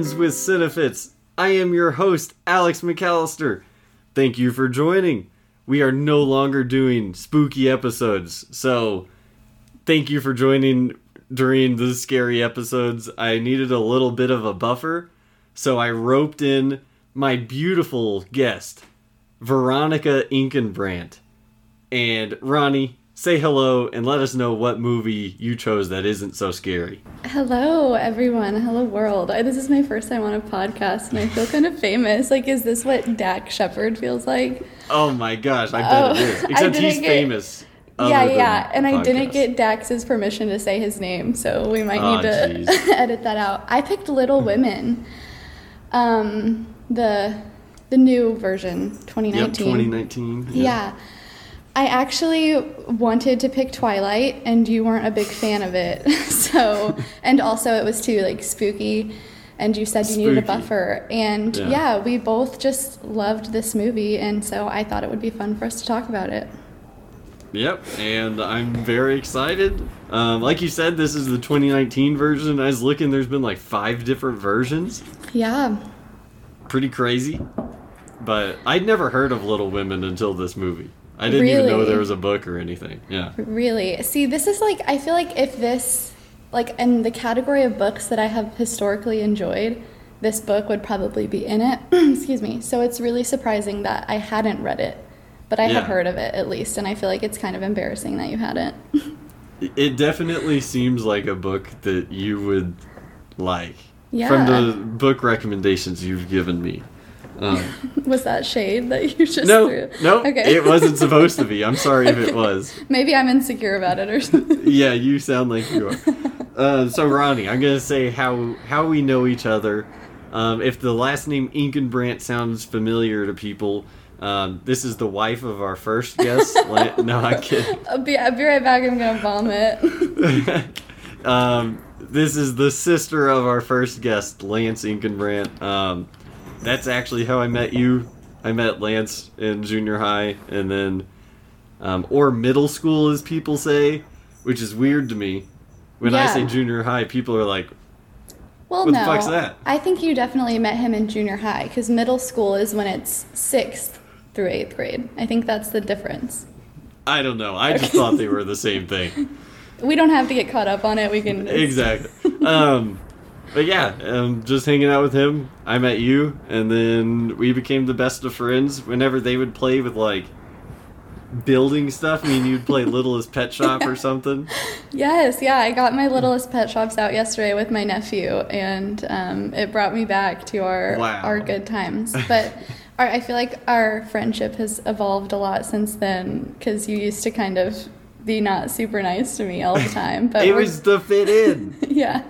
Friends with Cinefits. I am your host, Alex McAllister. Thank you for joining. We are no longer doing spooky episodes, so thank you for joining during the scary episodes. I needed a little bit of a buffer, so I roped in my beautiful guest, Veronica Inkenbrandt. And Ronnie, say hello and let us know what movie you chose that isn't so scary. Hello, everyone. Hello, world. I, this is my first time on a podcast, and I feel kind of famous. Like, is this what Dax Shepard feels like? Oh my gosh, I bet Oh, it is. Except he's get- famous. yeah, yeah. And I didn't get Dax's permission to say his name, so we might Aw, need to edit that out. I picked Little Women, um, the the new version, 2019. Yep, 2019. Yeah. I actually wanted to pick Twilight, and you weren't a big fan of it. so, and also it was too like spooky, and you said you needed a buffer. And Yeah. yeah. we both just loved this movie, and so I thought it would be fun for us to talk about it. Yep, and I'm very excited. Um, like you said, this is the 2019 version. I was looking, there's been like five different versions. Yeah. Pretty crazy. But I'd never heard of Little Women until this movie. I didn't even know there was a book or anything. Yeah. Really? See, this is like, I feel like if this, like in the category of books that I have historically enjoyed, this book would probably be in it. Excuse me. So it's really surprising that I hadn't read it, but I Yeah. had heard of it at least, and I feel like it's kind of embarrassing that you hadn't. It definitely seems like a book that you would like. Yeah. From the book recommendations you've given me. Um, Was that shade that you just no, threw? no, Okay. it wasn't supposed to be. I'm sorry if it was. Maybe I'm insecure about it or something. yeah, you sound like you are. Uh, so Ronnie, I'm gonna say how how we know each other. Um, if the last name Inkenbrandt sounds familiar to people, um, this is the wife of our first guest. No, I'm kidding. I'll be, I'll be right back. I'm gonna vomit. um, this is the sister of our first guest, Lance Inkenbrandt. Um, that's actually how I met you. I met Lance in junior high, and then, um, or middle school, as people say, which is weird to me. When I say junior high, people are like, Well, What the no. fuck's that? I think you definitely met him in junior high because middle school is when it's sixth through eighth grade. I think that's the difference. I don't know. I just thought they were the same thing. We don't have to get caught up on it. We can. exactly. Um, but yeah, um, just hanging out with him. I met you, and then we became the best of friends. Whenever they would play with like building stuff, I mean, you'd play Littlest Pet Shop or something. Yes, yeah. I got my littlest pet shops out yesterday with my nephew, and um, it brought me back to our Wow. our good times. But our, I feel like our friendship has evolved a lot since then because you used to kind of be not super nice to me all the time. But It was to fit in. yeah,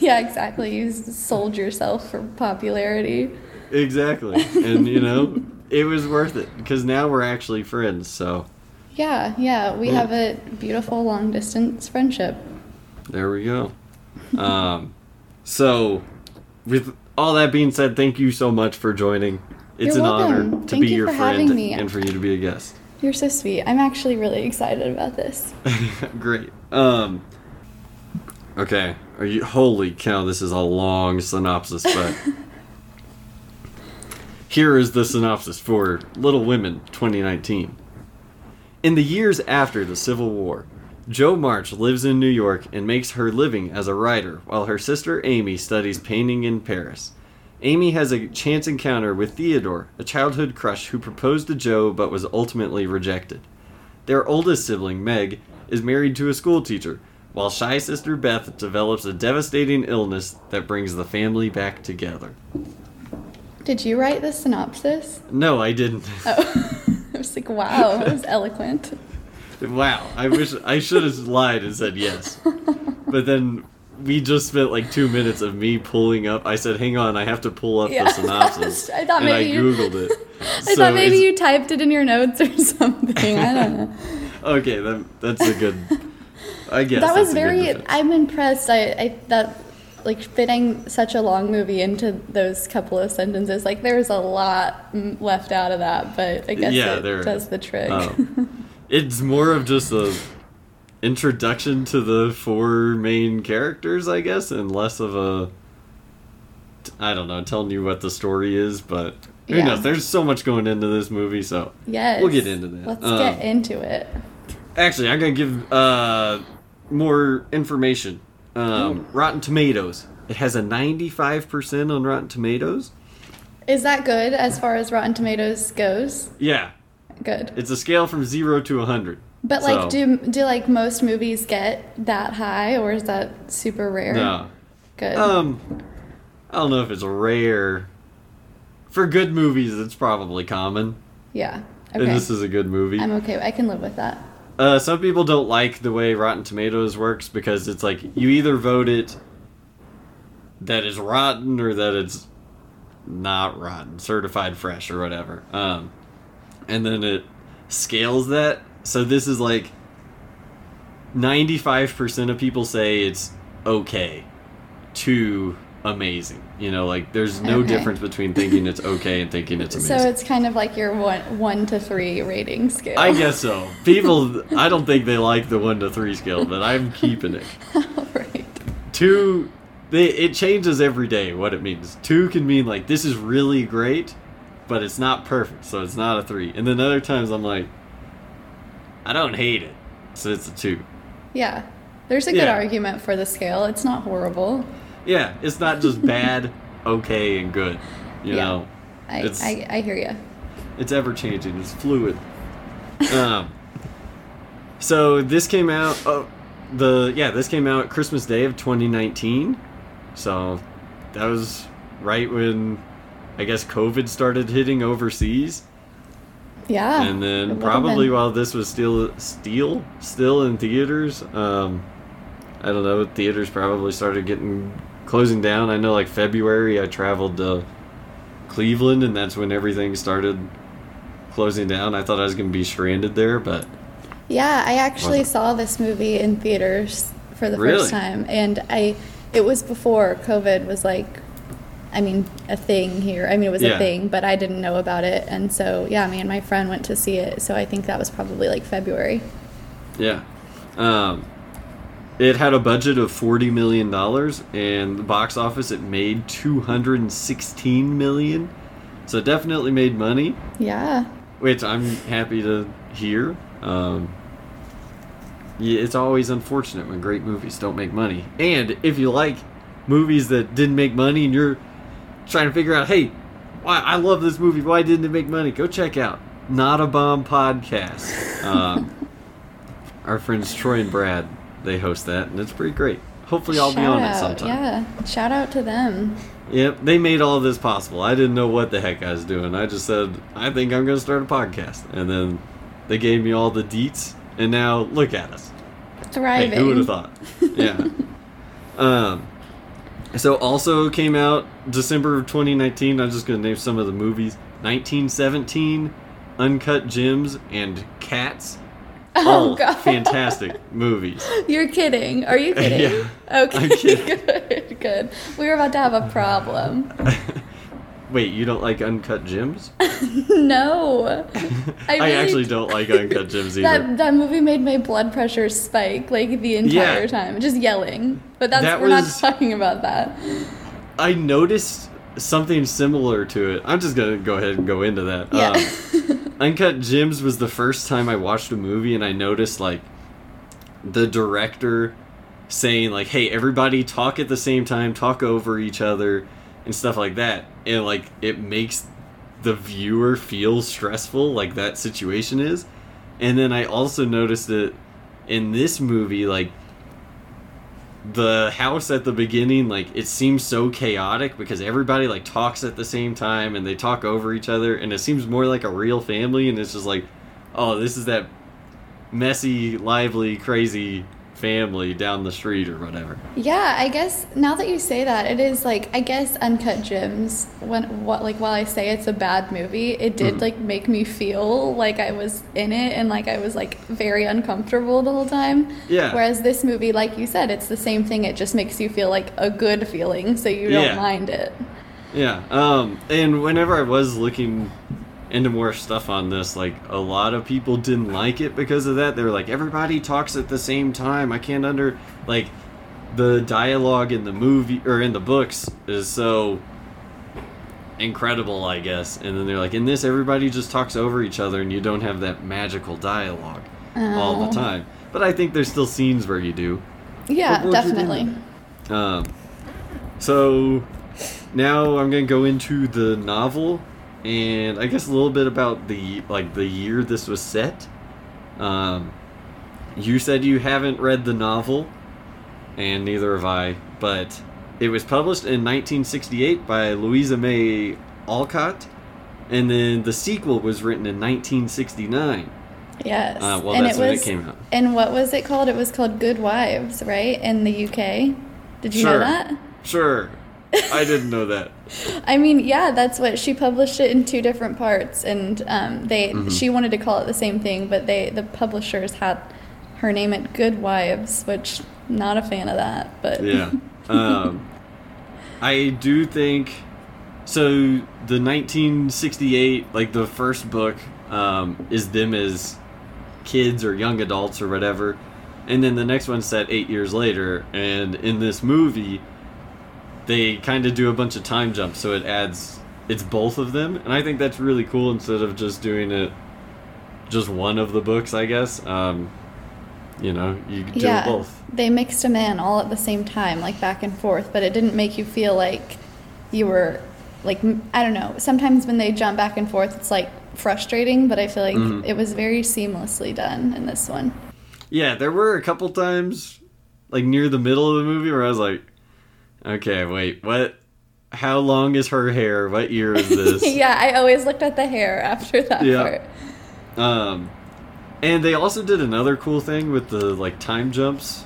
yeah, exactly. You sold yourself for popularity. Exactly, and you know, it was worth it because now we're actually friends. So Yeah, yeah. We Yeah. have a beautiful long distance friendship. There we go. Um, so, with all that being said, thank you so much for joining. It's You're an honor to Thank be you your friend me. and for you to be a guest. You're so sweet. I'm actually really excited about this. Great. Um, okay. Are you? Holy cow! This is a long synopsis, but here is the synopsis for Little Women 2019. In the years after the Civil War, Jo March lives in New York and makes her living as a writer, while her sister Amy studies painting in Paris. Amy has a chance encounter with Theodore, a childhood crush who proposed to Jo but was ultimately rejected. Their oldest sibling, Meg, is married to a schoolteacher, while shy sister Beth develops a devastating illness that brings the family back together. Did you write the synopsis? No, I didn't. Oh, I was like, wow, that was eloquent. Wow, I wish I should have lied and said yes. But then we just spent like two minutes of me pulling up. I said, "Hang on, I have to pull up Yeah. the synopsis." I thought and I maybe you- it. I thought maybe you typed it in your notes or something. I don't know. Okay, that, that's a good. I guess that was very. I'm impressed. I, I that like fitting such a long movie into those couple of sentences. Like there's a lot left out of that, but I guess Yeah, it there does the trick. Um, it's more of just a introduction to the four main characters, I guess, and less of a I don't know, telling you what the story is, but who Yeah. knows? There's so much going into this movie, so Yes. We'll get into that. Let's Um, get into it. actually, I'm gonna give uh more information. Um, Rotten Tomatoes. It has a 95% on Rotten Tomatoes. Is that good as far as Rotten Tomatoes goes? Yeah, Good. it's a scale from zero to 100. But like, So- do do like most movies get that high, or is that super rare? No. Good. Um, I don't know if it's rare. For good movies, it's probably common. yeah. Okay. And this is a good movie. I'm okay. I can live with that. Uh, some people don't like the way Rotten Tomatoes works because it's like you either vote it that is rotten or that it's not rotten, certified fresh or whatever. Um, and then it scales that. So this is like 95% of people say it's okay to amazing. You know, like there's no Okay. difference between thinking it's okay and thinking it's amazing. So it's kind of like your one one to three rating scale. I guess so. People, I don't think they like the one to three scale, but I'm keeping it. All right. Two, they, it changes every day what it means. Two can mean like this is really great, but it's not perfect, so it's not a three. And then other times I'm like, I don't hate it, so it's a two. Yeah. There's a good Yeah. argument for the scale. It's not horrible. Yeah, it's not just bad, okay, and good. You Yeah. know, I, It's- I, I hear you. it's ever changing. It's fluid. um, so this came out. Oh, the yeah, this came out Christmas Day of 2019. So that was right when I guess COVID started hitting overseas, Yeah. and then probably while this was still still still in theaters. Um, I don't know. Theaters probably started getting closing down. I know, like February, I traveled to Cleveland, and that's when everything started closing down. I thought I was going to be stranded there, but Yeah, I actually Wasn't. saw this movie in theaters for the Really? first time, and I it was before COVID was like, I mean, a thing here. I mean, it was Yeah. a thing, but I didn't know about it, and so yeah, me and my friend went to see it. So I think that was probably like February. yeah. Um, it had a budget of forty million dollars, and the box office it made 216 million. So it definitely made money. Yeah, which I'm happy to hear. Um, yeah, it's always unfortunate when great movies don't make money. And if you like movies that didn't make money and you're trying to figure out, hey, why I love this movie, why didn't it make money? Go check out Not a Bomb podcast. Um, our friends Troy and Brad they host that, and it's pretty great. Hopefully, I'll be Shout on it sometime. Yeah, shout out to them. Yep, they made all this possible. I didn't know what the heck I was doing. I just said, I think I'm going to start a podcast. And then they gave me all the deets, and now look at us. Thriving. Hey, who would have thought? Yeah. um, so also came out December of 2019. I'm just going to name some of the movies 1917, Uncut Gems, and Cats. Oh, all God. fantastic movies. You're kidding. Are you kidding? Yeah, Okay. I'm kidding. good. Good. We were about to have a problem. Wait, you don't like Uncut Gems? no. I, really actually don't like Uncut Gems either. That that movie made my blood pressure spike like the entire Yeah. time, just yelling. But that's That we're was- not talking about that. I noticed something similar to it. I'm just gonna go ahead and go into that. Yeah. Um, Uncut Gems was the first time I watched a movie, and I noticed like the director saying like, "Hey, everybody, talk at the same time, talk over each other, and stuff like that," and like it makes the viewer feel stressful, like that situation is. And then I also noticed that in this movie, like the house at the beginning like it seems so chaotic because everybody like talks at the same time and they talk over each other and it seems more like a real family and it's just like oh this is that messy lively crazy family down the street or whatever Yeah, I guess now that you say that, it is like I guess Uncut Gems. When what like while I say it's a bad movie, it did Mhm. like make me feel like I was in it and like I was like very uncomfortable the whole time. Yeah. Whereas this movie, like you said, it's the same thing. It just makes you feel like a good feeling, so you don't Yeah. mind it. yeah um and whenever i was looking into more stuff on this like a lot of people didn't like it because of that they were like everybody talks at the same time i can't under like the dialogue in the movie or in the books is so incredible, I guess. And then they're like, in this, everybody just talks over each other, and you don't have that magical dialogue all Oh. the time. But I think there's still scenes where you do. Yeah, What would you do definitely. Um, so now I'm gonna go into the novel, and I guess a little bit about the like the year this was set. Um, you said you haven't read the novel, and neither have I. But it was published in 1968 by Louisa May Alcott, and then the sequel was written in 1969. Yes. Uh, well, and that's it when it came out. And what was it called? It was called Good Wives, right? In the UK. Did you know Sure. that? Sure, I didn't know that. I mean, yeah, that's what she published it in two different parts, and um, they Mm-hmm. she wanted to call it the same thing, but they the publishers had her name it Good Wives, which not a fan of that, but yeah. Um, I do think so. The 1968, like the first book, um, is them as kids or young adults or whatever, and then the next one's set eight years later. And in this movie, they kind of do a bunch of time jumps, so it adds it's both of them, and I think that's really cool. Instead of just doing it, just one of the books, I guess. Um, you know, you could do yeah, both. they mixed them in all at the same time, like back and forth, but it didn't make you feel like you were like I don't know. Sometimes when they jump back and forth, it's like frustrating, but I feel like Mhm. it was very seamlessly done in this one. Yeah, there were a couple times, like near the middle of the movie, where I was like, "Okay, wait, what? How long is her hair? What year is this?" yeah, I always looked at the hair after that Yeah. part. Um, and they also did another cool thing with the like time jumps,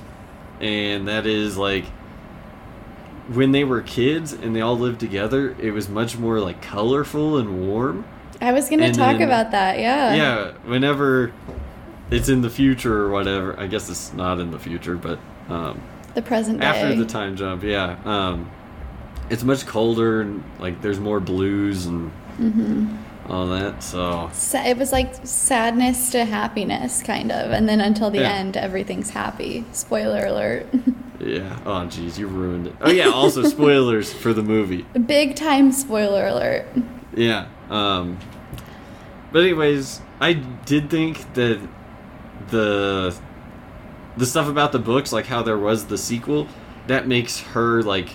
and that is like when they were kids and they all lived together, it was much more like colorful and warm. I was gonna And talk then- about that. Yeah. yeah, whenever it's in the future or whatever. I guess it's not in the future, but um, The present day. after the time jump yeah um it's much colder and like there's more blues and Mm-hmm. all that so Sa- it was like sadness to happiness, kind of, and then until the Yeah. end, everything's happy. Spoiler alert! yeah oh jeez you ruined it oh yeah also spoilers for the movie Big time spoiler alert. yeah um but anyways i did think that the the stuff about the books like how there was the sequel that makes her like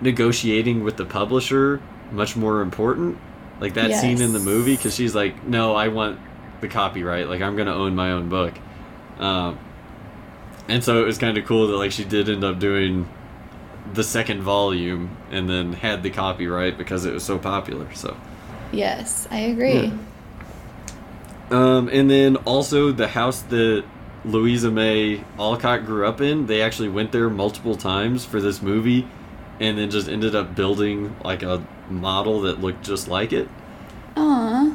negotiating with the publisher much more important. Like that scene in the movie because she's like no i want the copyright. Like i'm gonna own my own book. Um and so it was kind of cool that like she did end up doing the second volume and then had the copyright because it was so popular so. Yes, I agree. Yeah. Um, and then also the house that Louisa May Alcott grew up in, they actually went there multiple times for this movie and then just ended up building like a model that looked just like it. Aw.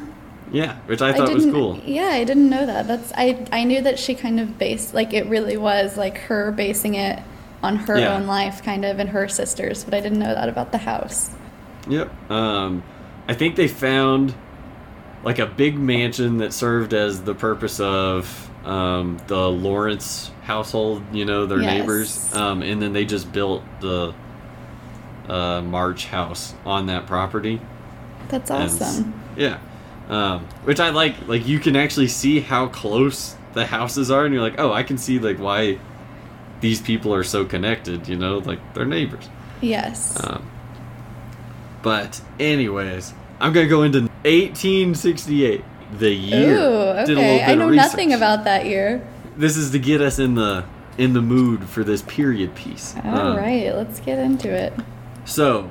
Yeah, which I thought was cool. Yeah, I didn't know that. That's I. I knew that she kind of based like it really was like her basing it on her Yeah. own life, kind of, and her sisters. But I didn't know that about the house. Yep. Um, I think they found like a big mansion that served as the purpose of um, the Lawrence household, you know, their Yes. neighbors. Um, and then they just built the uh, March house on that property. That's And- awesome. yeah. Um, which I like. Like you can actually see how close the houses are, and you're like, oh, I can see like why these people are so connected. You know, like they're neighbors. Yes. Um, but anyways, I'm gonna go into 1868, the year. Ooh, Did a little okay. I know nothing about that year. This is to get us in the in the mood for this period piece. All Um, right, let's get into it. So,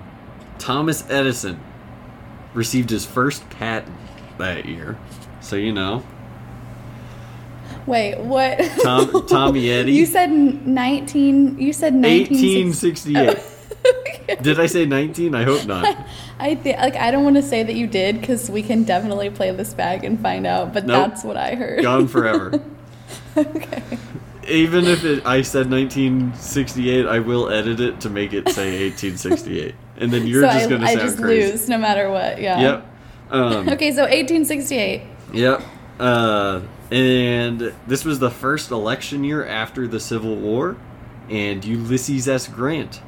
Thomas Edison received his first patent that year. So you know, Wait, what? Tom, Tommy Eddy. you said 19. You said 1968. 1868. Did I say 19? I hope not. I think like I don't want to say that you did because we can definitely play this back and find out. But Nope. that's what I heard. Gone forever. okay. Even if it, I said 1968, I will edit it to make it say 1868, and then you're so just I, gonna say I just crazy. lose no matter what. Yeah. Yep. Um, Okay, so 1868. Yep. Uh, and this was the first election year after the Civil War, and Ulysses S. Grant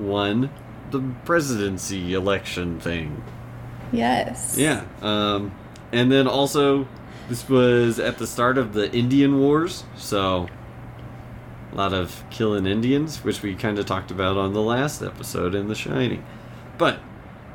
won the presidency election thing. Yes. Yeah. Um, and then also, this was at the start of the Indian Wars, so a lot of killing Indians, which we kind of talked about on the last episode in The Shining. But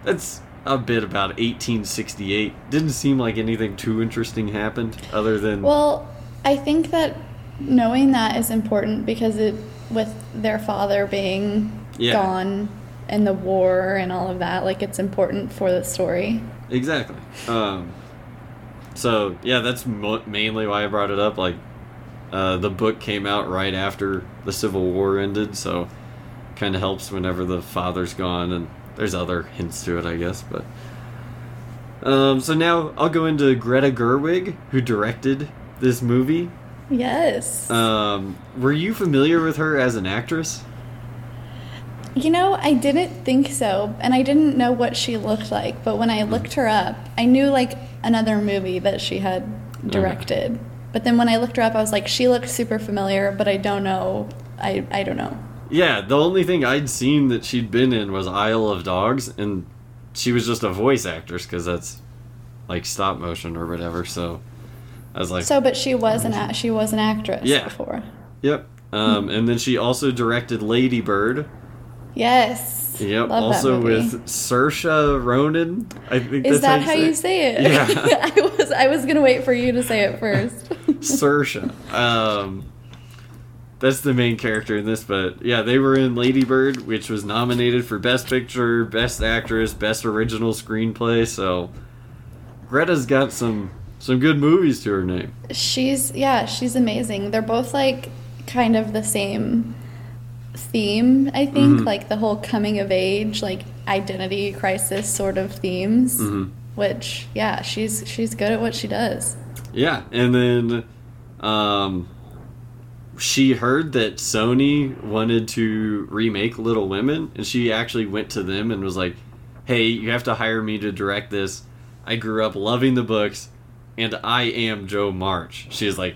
that's a bit about 1868. Didn't seem like anything too interesting happened, other than Well, I think that knowing that is important because it, with their father being Yeah. gone in the war and all of that, like it's important for the story. Exactly. Um, so yeah, that's mo- mainly why I brought it up. Like, uh, the book came out right after the Civil War ended, so kind of helps whenever the father's gone, and there's other hints to it, I guess. But um, so now I'll go into Greta Gerwig, who directed this movie. Yes. Um, were you familiar with her as an actress? You know, I didn't think so, and I didn't know what she looked like. But when I looked her up, I knew like another movie that she had directed. But then when I looked her up, I was like, she looked super familiar, but I don't know. I I don't know. Yeah, the only thing I'd seen that she'd been in was Isle of Dogs, and she was just a voice actress because that's like stop motion or whatever. So I was like, So, but she was an a- she was an actress Yeah. before. yep. Um, and then she also directed Lady Bird. Yes. Yep. Love also with Saoirse Ronan. I think Is that how you say it? Yeah. I was I was gonna wait for you to say it first. Saoirse. Um, that's the main character in this, but yeah, they were in Lady Bird, which was nominated for Best Picture, Best Actress, Best Original Screenplay. So Greta's got some some good movies to her name. she's yeah, she's amazing. They're both like kind of the same theme, I think, Mhm. like the whole coming of age, like identity crisis sort of themes. Mhm. Which yeah, she's she's good at what she does. Yeah, and then um, she heard that Sony wanted to remake Little Women, and she actually went to them and was like, "Hey, you have to hire me to direct this. I grew up loving the books, and I am Jo March." She's like,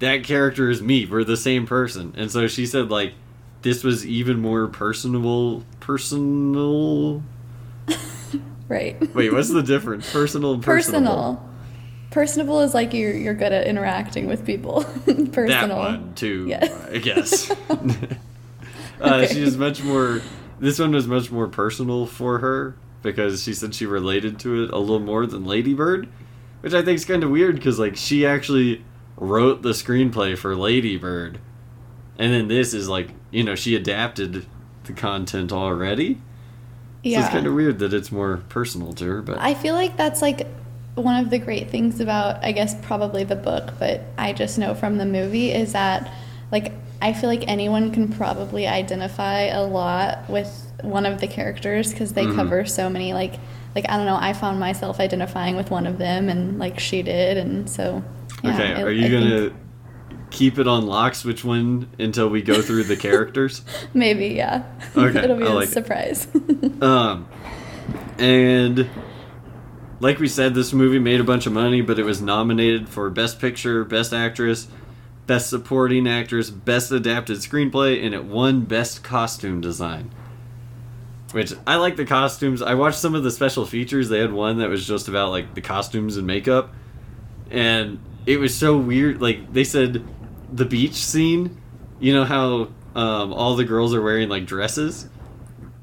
"That character is me. We're the same person." And so she said, like, this was even more personable. Personal. Right. Wait, what's the difference? Personal and personable. Personal. Personable is like you're you're good at interacting with people. Personal. That one too, Yeah. I guess. uh, Okay. She is much more. This one was much more personal for her because she said she related to it a little more than Lady Bird, which I think is kind of weird because like she actually wrote the screenplay for Lady Bird, and then this is like you know she adapted the content already. So it's kind of weird that it's more personal to her, but I feel like that's like one of the great things about, I guess, probably the book, but I just know from the movie is that, like, I feel like anyone can probably identify a lot with one of the characters because they Mhm. cover so many, like, like I don't know. I found myself identifying with one of them, and like she did, and so. Yeah, okay, I- are you I gonna think keep it on locks which one until we go through the characters? Maybe, yeah. Okay, It'll be I a like surprise. Um, and like we said, this movie made a bunch of money, but it was nominated for Best Picture, Best Actress, Best Supporting Actress, Best Adapted Screenplay, and it won Best Costume Design. Which I like the costumes. I watched some of the special features. They had one that was just about like the costumes and makeup, and it was so weird. Like they said, the beach scene. You know how um, all the girls are wearing like dresses?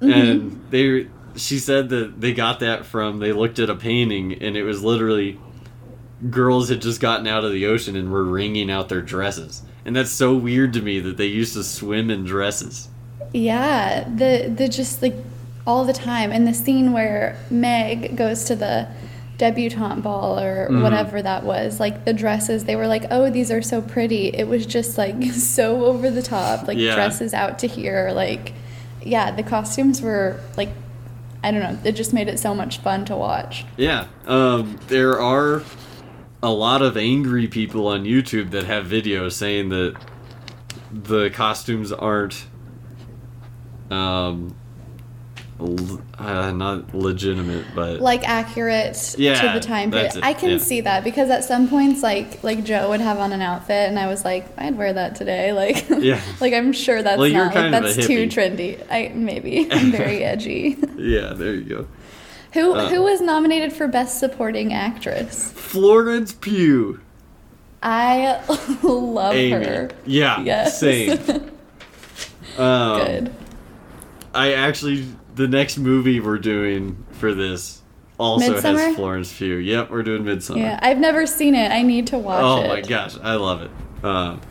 And they she said that they got that from they looked at a painting and it was literally girls had just gotten out of the ocean and were wringing out their dresses. And that's so weird to me that they used to swim in dresses. Yeah, the the just like all the time, and the scene where Meg goes to the debutante ball or Mhm. whatever that was, like the dresses, they were like, "Oh, these are so pretty." It was just like so over the top, like Yeah. dresses out to here, like yeah, the costumes were like I don't know, it just made it so much fun to watch. yeah um, there are a lot of angry people on youtube that have videos saying that the costumes aren't um uh, not legitimate but Like accurate to the time period. I can yeah. see that because at some points, like like Jo would have on an outfit, and I was like, I'd wear that today. Like, Yeah. like I'm sure that's Well, not like that's too trendy. I maybe I'm very edgy. yeah there you go Who Uh, who was nominated for best supporting actress? Florence Pugh. I love Amy. her. Yeah, Yes. same. Um, Good. I actually the next movie we're doing for this also Midsommar? has Florence Pugh. Yep, we're doing Midsommar. Yeah, I've never seen it. I need to watch oh it. my gosh, I love it. Um,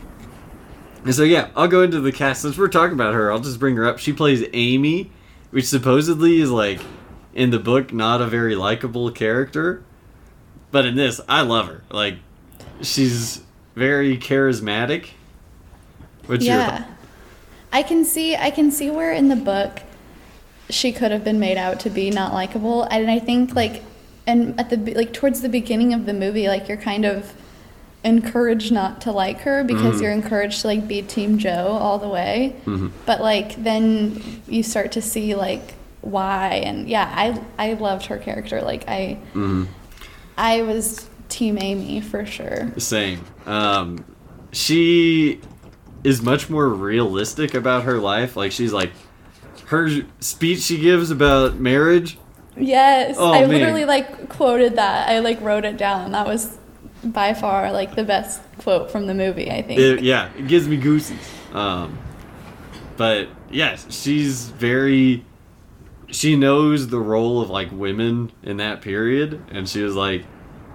and so yeah, I'll go into the cast since we're talking about her. I'll just bring her up. She plays Amy, which supposedly is like in the book not a very likable character, but in this I love her. Like she's very charismatic. What's your yeah. I can see I can see where in the book she could have been made out to be not likable and I think like and at the like towards the beginning of the movie like you're kind of encouraged not to like her because Mhm. you're encouraged to like be team Jo all the way. Mhm. But like then you start to see like why and yeah, I I loved her character. Like I Mhm. I was team Amy for sure. Same. Um, she is much more realistic about her life. Like she's like her speech she gives about marriage. Yes, Oh, I man. literally like quoted that. I like wrote it down. That was by far like the best quote from the movie. I think. It, yeah, it gives me goosies. Um, but yes, she's very. She knows the role of like women in that period, and she was like,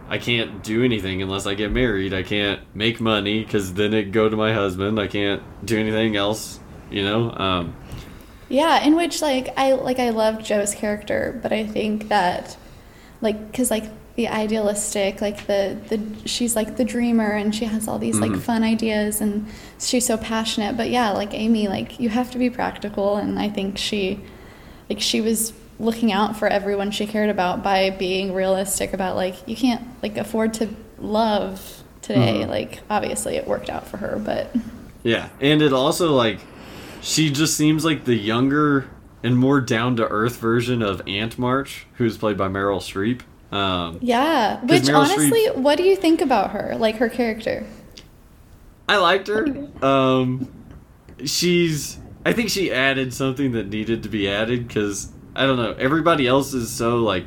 "I can't do anything unless I get married. I can't make money because then it go to my husband. I can't do anything else." You know. Um, Yeah, in which like I like I love Jo's character, but I think that like cuz like the idealistic like the the she's like the dreamer and she has all these Mhm. like fun ideas and she's so passionate, but yeah, like Amy like you have to be practical and I think she like she was looking out for everyone she cared about by being realistic about like you can't like afford to love today. Mhm. Like obviously it worked out for her, but Yeah, and it also like she just seems like the younger and more down to earth version of Aunt March, who's played by Meryl Streep. Um, Yeah, 'Cause which Meryl honestly, Streep- what do you think about her? Like her character? I liked her. Um, she's. I think she added something that needed to be added because I don't know. Everybody else is so like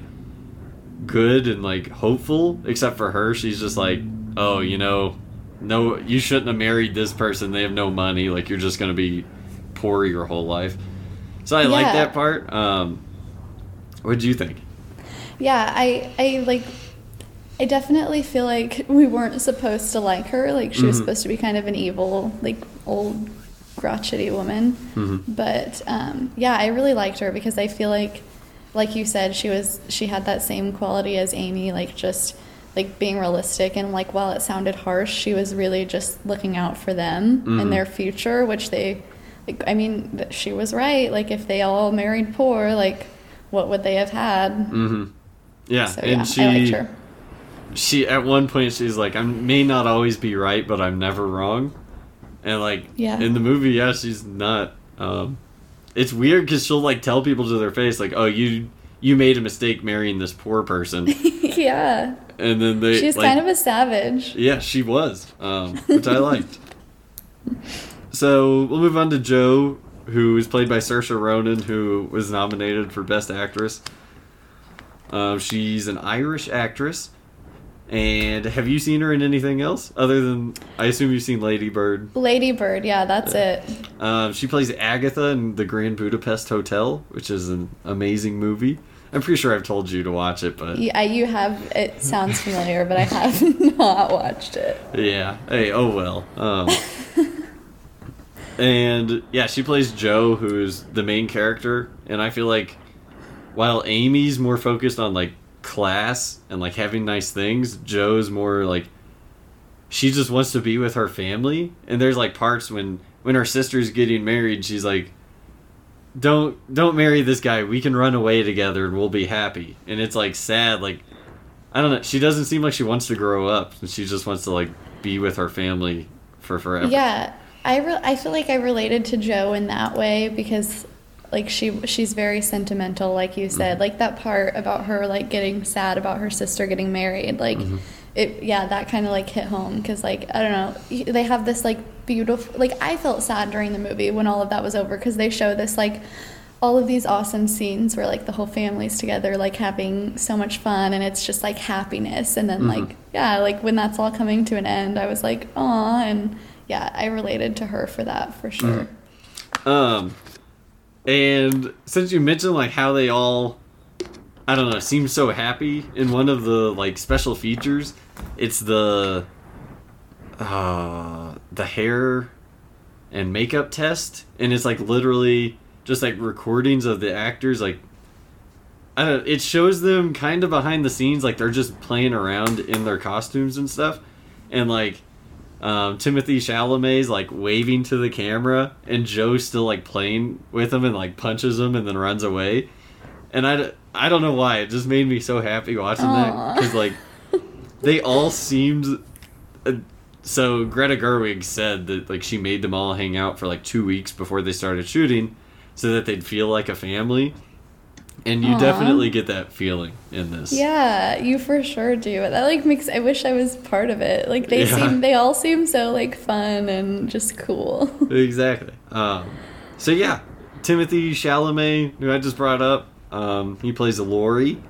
good and like hopeful, except for her. She's just like, oh, you know, no, you shouldn't have married this person. They have no money. Like you're just gonna be poor your whole life. So I like that part. Um, what do you think? Yeah, I I like I definitely feel like we weren't supposed to like her. Like she was Mhm. supposed to be kind of an evil, like old crotchety woman. Mhm. But um, yeah, I really liked her because I feel like like you said, she was she had that same quality as Amy, like just like being realistic and like while it sounded harsh, she was really just looking out for them Mhm. and their future, which they like I mean, she was right. Like if they all married poor, like what would they have had? Mm-hmm. Yeah, So and yeah, she I liked her. she at one point she's like i may not always be right but i'm never wrong and like Yeah. in the movie yeah she's not um it's weird because she'll like tell people to their face like oh you you made a mistake marrying this poor person yeah. and then they She's like, kind of a savage. yeah she was um which i liked so we'll move on to jo who is played by saoirse ronan who was nominated for best actress um, she's an irish actress and have you seen her in anything else other than I assume you've seen Lady Bird? Lady Bird, yeah, that's it. Um, she plays Agatha in the Grand Budapest Hotel, which is an amazing movie. I'm pretty sure I've told you to watch it, but Yeah, you have. It sounds familiar, but I have not watched it. yeah. Hey, oh well. Um, and yeah, she plays Jo, who's the main character, and I feel like while Amy's more focused on like class and like having nice things, Jo's more like she just wants to be with her family. And there's like parts when when her sister's getting married, she's like don't don't marry this guy. We can run away together and we'll be happy. And it's like sad like I don't know. She doesn't seem like she wants to grow up. She just wants to like be with her family for forever. Yeah, I re- I feel like I related to Jo in that way because like she she's very sentimental, like you said. Like that part about her like getting sad about her sister getting married, like. It, yeah, that kind of like hit home because like I don't know, they have this like beautiful like I felt sad during the movie when all of that was over because they show this like all of these awesome scenes where like the whole family's together like having so much fun and it's just like happiness and then Mhm. like yeah like when that's all coming to an end i was like aw and yeah i related to her for that for sure Um, and since you mentioned like how they all, I don't know, seem so happy in one of the like special features, it's the, uh, the hair and makeup test, and it's like literally just like recordings of the actors like. I don't. It shows them kind of behind the scenes, like they're just playing around in their costumes and stuff, and like um, Timothée Chalamet's like waving to the camera, and Jo's still like playing with him and like punches him and then runs away. And I, I don't know why it just made me so happy watching that because like they all seemed. Uh, so Greta Gerwig said that like she made them all hang out for like two weeks before they started shooting, so that they'd feel like a family. And you Aw. definitely get that feeling in this. yeah you for sure do that like makes i wish i was part of it like they Yeah. seem they all seem so like fun and just cool exactly. Um, so yeah, Timothée Chalamet, who I just brought up, um, he plays Laurie,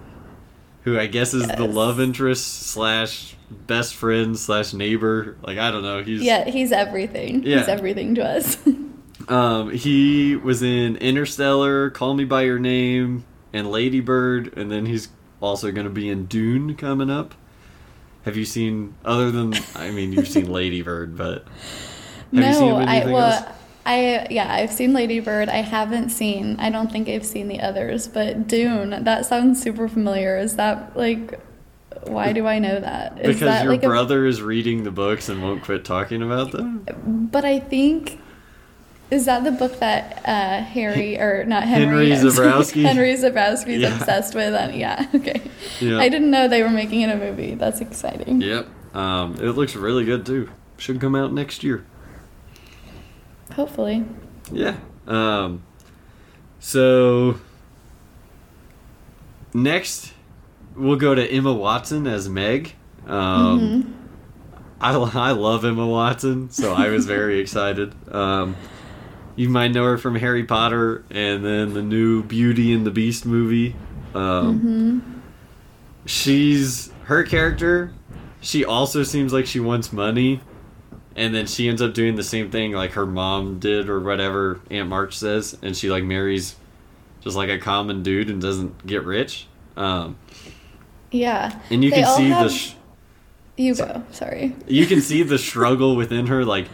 who I guess is the love interest slash best friend slash neighbor. Like I don't know. He's yeah he's everything Yeah. he's everything to us Um, he was in Interstellar, Call Me by Your Name, and Lady Bird, and then he's also going to be in Dune coming up. Have you seen other than I mean you've seen Lady Bird, but have no, you seen I well, else? I yeah, I've seen Lady Bird. I haven't seen. I don't think I've seen the others, but Dune. That sounds super familiar. Is that like? Why do I know that? Is Because that your like a- brother is reading the books and won't quit talking about them. but I think. Is that the book that uh, Harry or not Henry? Henry Zebrowski? Henry Zebrowski's Yeah. obsessed with, and yeah, okay. Yeah. I didn't know they were making it a movie. That's exciting. Yep. Um, it looks really good too. Should come out next year. Hopefully. Yeah. Um, so next, we'll go to Emma Watson as Meg. Um, Mhm. I, I love Emma Watson, so I was very excited. Um, you might know her from Harry Potter and then the new Beauty and the Beast movie. Um, Mhm. she's her character she also seems like she wants money and then she ends up doing the same thing like her mom did or whatever aunt march says and she like marries just like a common dude and doesn't get rich um, Yeah. and you They can see the sh- You go. Sorry. you can see the struggle within her like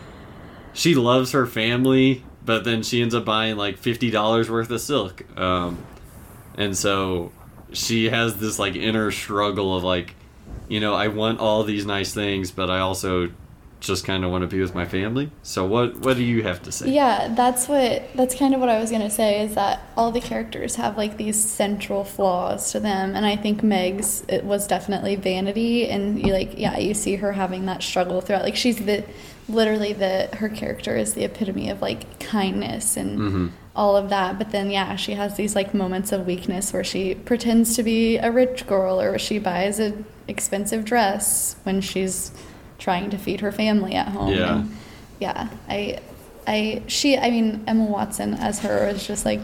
she loves her family but then she ends up buying like $50 worth of silk. Um, and so she has this like inner struggle of like you know i want all these nice things but i also just kind of want to be with my family. So what what do you have to say? Yeah, that's what that's kind of what I was gonna say is that all the characters have like these central flaws to them, and I think Meg's it was definitely vanity, and you like yeah you see her having that struggle throughout. Like she's the literally the her character is the epitome of like kindness and Mhm. all of that, but then yeah she has these like moments of weakness where she pretends to be a rich girl or she buys an expensive dress when she's trying to feed her family at home. Yeah. And yeah, I, I, she, I mean, Emma Watson as her is just like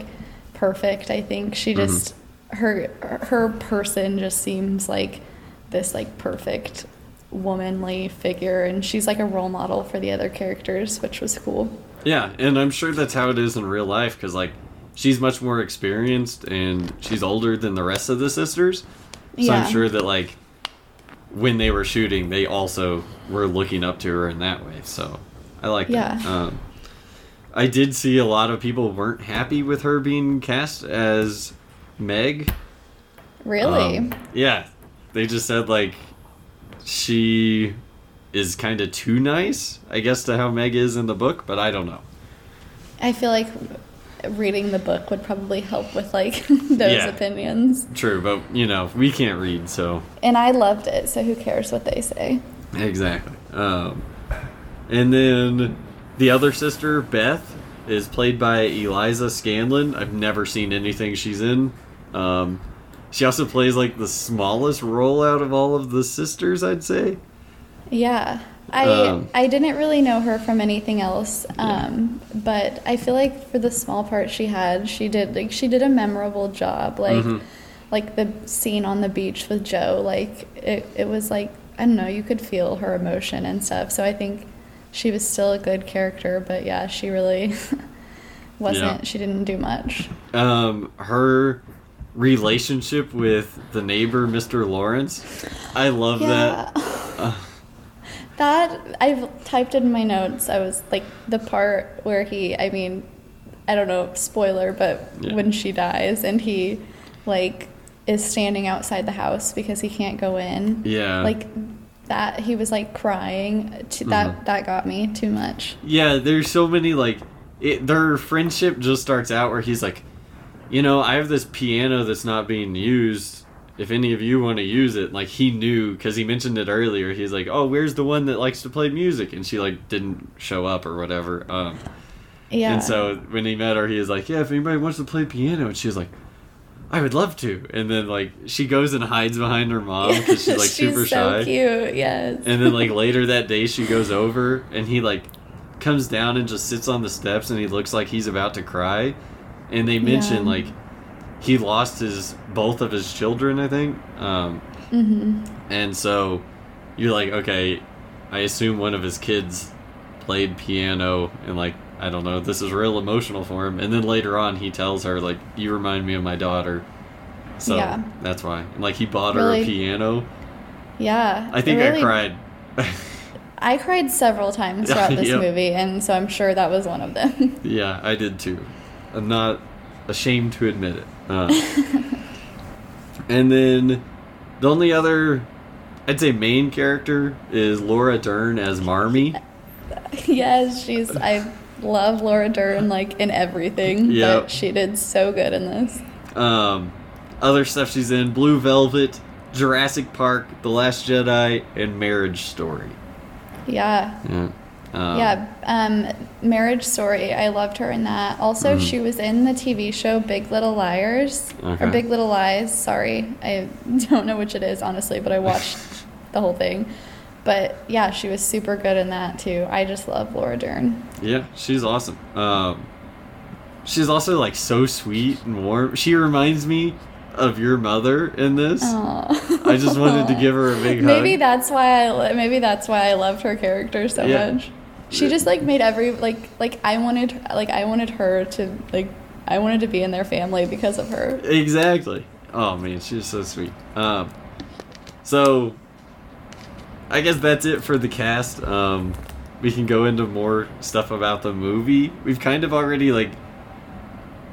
perfect. I think she Mm-hmm. just, her, her person just seems like this like perfect womanly figure, and she's like a role model for the other characters, which was cool. yeah and i'm sure that's how it is in real life because like she's much more experienced and she's older than the rest of the sisters so Yeah. i'm sure that like when they were shooting they also were looking up to her in that way so i like that Yeah. um, i did see a lot of people weren't happy with her being cast as meg Really? Um, yeah they just said like she is kind of too nice i guess to how meg is in the book but i don't know I feel like reading the book would probably help with like those Yeah. opinions. true but you know we can't read so And I loved it, so who cares what they say? Exactly. Um, and then the other sister, Beth, is played by Eliza Scanlen. I've never seen anything she's in. Um, she also plays like the smallest role out of all of the sisters, I'd say. Yeah. I Um, I didn't really know her from anything else, um, but I feel like for the small part she had, she did like she did a memorable job. Like Mhm. like the scene on the beach with Jo, like it it was like I don't know, you could feel her emotion and stuff. So I think she was still a good character, but yeah, she really wasn't. Yeah. She didn't do much. um, her relationship with the neighbor, Mr. Lawrence. I love that. Uh, That I've typed in my notes. I was like the part where he. I mean, I don't know, spoiler, but Yeah. when she dies and he, like, is standing outside the house because he can't go in. yeah. Like that, he was like crying. To, that Mhm. that got me too much. Yeah, there's so many like it, their friendship just starts out where he's like, you know, I have this piano that's not being used. If any of you want to use it, like he knew because he mentioned it earlier. He's like, oh, where's the one that likes to play music? And she like didn't show up or whatever. Um, Yeah. And so when he met her, he was like, yeah, if anybody wants to play piano, and she was like. I would love to, and then like she goes and hides behind her mom because she's like super so shy. cute. Yes. And then like later that day she goes over and he like comes down and just sits on the steps and he looks like he's about to cry. And they mention Yeah. like he lost his both of his children, I think. Um hmm and so you're like, okay, I assume one of his kids played piano and like I don't know, this is real emotional for him. And then later on he tells her like you remind me of my daughter. So Yeah. that's why. And like he bought her a piano. Yeah. I think it I cried. I cried several times throughout this Yep. movie, and so I'm sure that was one of them. Yeah, I did too. I'm not ashamed to admit it. Uh, and then the only other, I'd say, main character is Laura Dern as Marmee. yes, she's. I love Laura Dern like in everything. But she did so good in this. Um, other stuff she's in Blue Velvet, Jurassic Park, The Last Jedi, and Marriage Story. Yeah. Yeah. Um, yeah. Um, Marriage Story. I loved her in that. Also, Mhm. she was in the TV show Big Little Liars Okay. or Big Little Lies. Sorry, I don't know which it is honestly, but I watched the whole thing. But yeah, she was super good in that too. I just love Laura Dern. Yeah, she's awesome. Um, she's also like so sweet and warm. She reminds me of your mother in this. Aw. I just wanted to give her a big hug. Maybe that's why I maybe that's why I loved her character so Yeah. much. She just like made every like like I wanted like I wanted her to like I wanted to be in their family because of her. Exactly. Oh man, she's so sweet. Um, so I guess that's it for the cast. Um, we can go into more stuff about the movie. We've kind of already like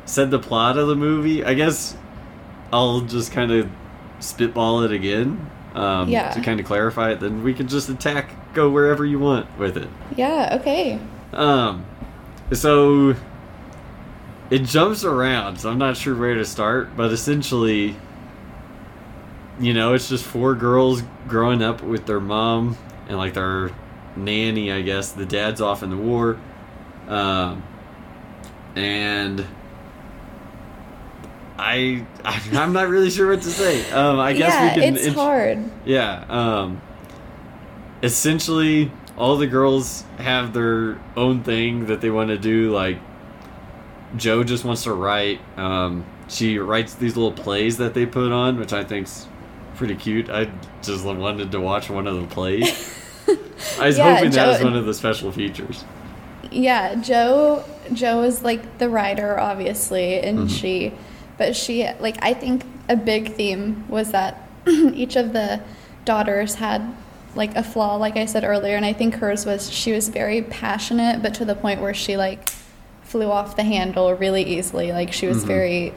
said the plot of the movie. I guess I'll just kind of spitball it again. Um, Yeah. To kind of clarify it, then we can just attack, go wherever you want with it. Yeah, okay. Um, so it jumps around, so I'm not sure where to start, but essentially, you know, it's just four girls growing up with their mom and like their nanny, I guess. The dad's off in the war. Um, and I, I'm not really sure what to say. Um, I guess yeah, we can. it's int- hard. yeah. Um, essentially, all the girls have their own thing that they want to do. Like, Jo just wants to write. Um, she writes these little plays that they put on, which I think's pretty cute. I just wanted to watch one of the plays. I was Yeah, hoping that was one of the special features. Yeah, Jo Jo is like the writer obviously and Mhm. she but she like I think a big theme was that each of the daughters had like a flaw like I said earlier and I think hers was she was very passionate but to the point where she like flew off the handle really easily like she was Mhm. very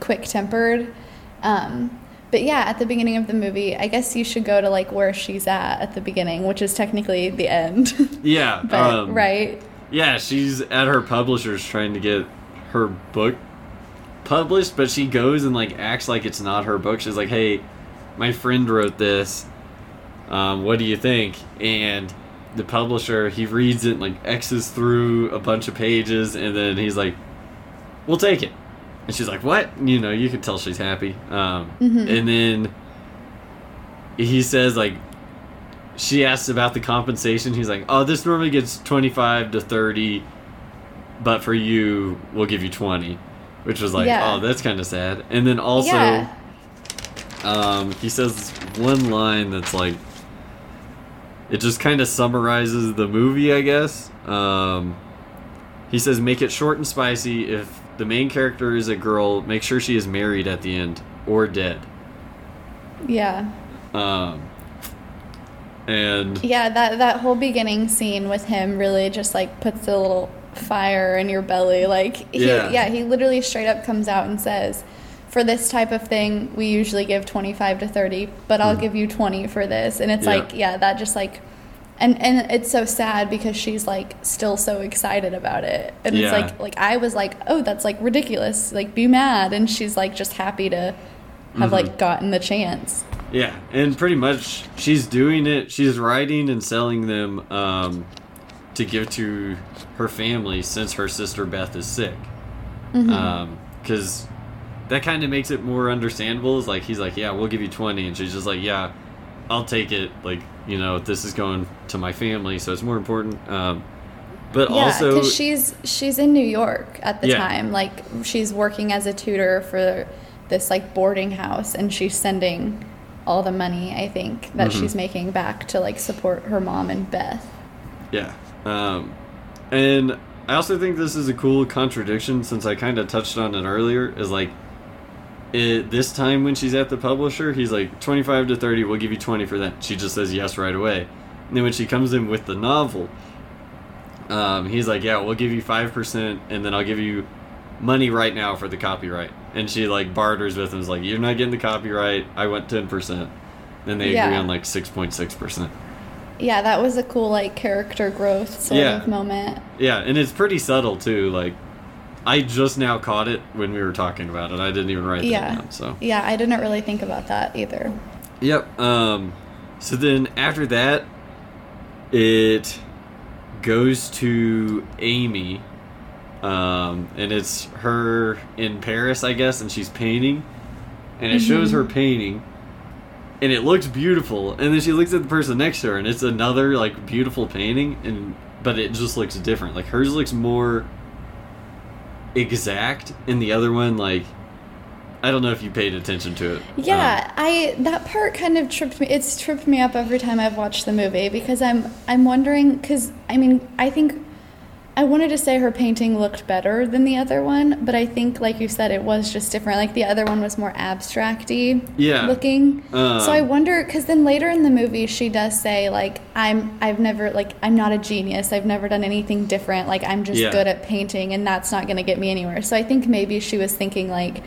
quick-tempered um but yeah, at the beginning of the movie, I guess you should go to like where she's at at the beginning, which is technically the end. Yeah. but um, right. Yeah, she's at her publisher's trying to get her book published, but she goes and like acts like it's not her book. She's like, "Hey, my friend wrote this. Um, what do you think?" And the publisher he reads it, like X's through a bunch of pages, and then he's like, "We'll take it." And she's like, "What?" You know, you can tell she's happy. Um, Mhm. And then he says like she asks about the compensation. He's like, "Oh, this normally gets twenty five to thirty, but for you, we'll give you 20 which was like, Yeah. "Oh, that's kind of sad." And then also, yeah. um, he says one line that's like, it just kind of summarizes the movie, I guess. Um, he says, "Make it short and spicy. If the main character is a girl, make sure she is married at the end or dead." Yeah. Um, and Yeah, that that whole beginning scene with him really just like puts a little fire in your belly. Like he, Yeah. yeah. he literally straight up comes out and says, "For this type of thing, we usually give 25 to 30, but I'll give you 20 for this." And it's. Yeah. like, yeah, that just like and and it's so sad because she's like still so excited about it. And Yeah. it's like like I was like, "Oh, that's like ridiculous. Like be mad." And she's like just happy to Mm-hmm. have like gotten the chance. Yeah, and pretty much she's doing it. She's writing and selling them um, to give to her family since her sister Beth is sick. um Because that kind of makes it more understandable. Is like he's like, yeah, we'll give you twenty, and she's just like, yeah, I'll take it. Like you know, this is going to my family, so it's more important. Um, but Yeah, also, because she's she's in New York at the Yeah. time. Like she's working as a tutor for this like boarding house, and she's sending all the money I think that Mm-hmm. she's making back to like support her mom and Beth. Yeah. Um, and I also think this is a cool contradiction since I kind of touched on it earlier. Is like, it, this time when she's at the publisher, he's like, 25 to 30, we'll give you 20 for that. She just says yes right away. And then when she comes in with the novel, um, he's like, yeah, we'll give you 5%, and then I'll give you money right now for the copyright. And she like barters with him, is like, you're not getting the copyright, I want 10%. Then they agree on like 6.6%. Yeah, that was a cool like character growth sort Yeah. of moment. Yeah, and it's pretty subtle too. Like, I just now caught it when we were talking about it. I didn't even write Yeah. that down. So, Yeah, I didn't really think about that either. yep. Um, so then after that, it goes to Amy, um, and it's her in Paris, I guess, and she's painting, and it shows her painting. And it looks beautiful, and then she looks at the person next to her, and it's another like beautiful painting, and but it just looks different. Like hers looks more exact, and the other one like I don't know if you paid attention to it. Yeah, um, I that part kind of tripped me. It's tripped me up every time I've watched the movie because I'm I'm wondering because I mean I think I wanted to say her painting looked better than the other one, but I think like you said it was just different. Like the other one was more abstracty Yeah. looking. Um, so I wonder because then later in the movie she does say like I'm I've never like I'm not a genius. I've never done anything different. Like I'm just Yeah. good at painting and that's not going to get me anywhere. So I think maybe she was thinking like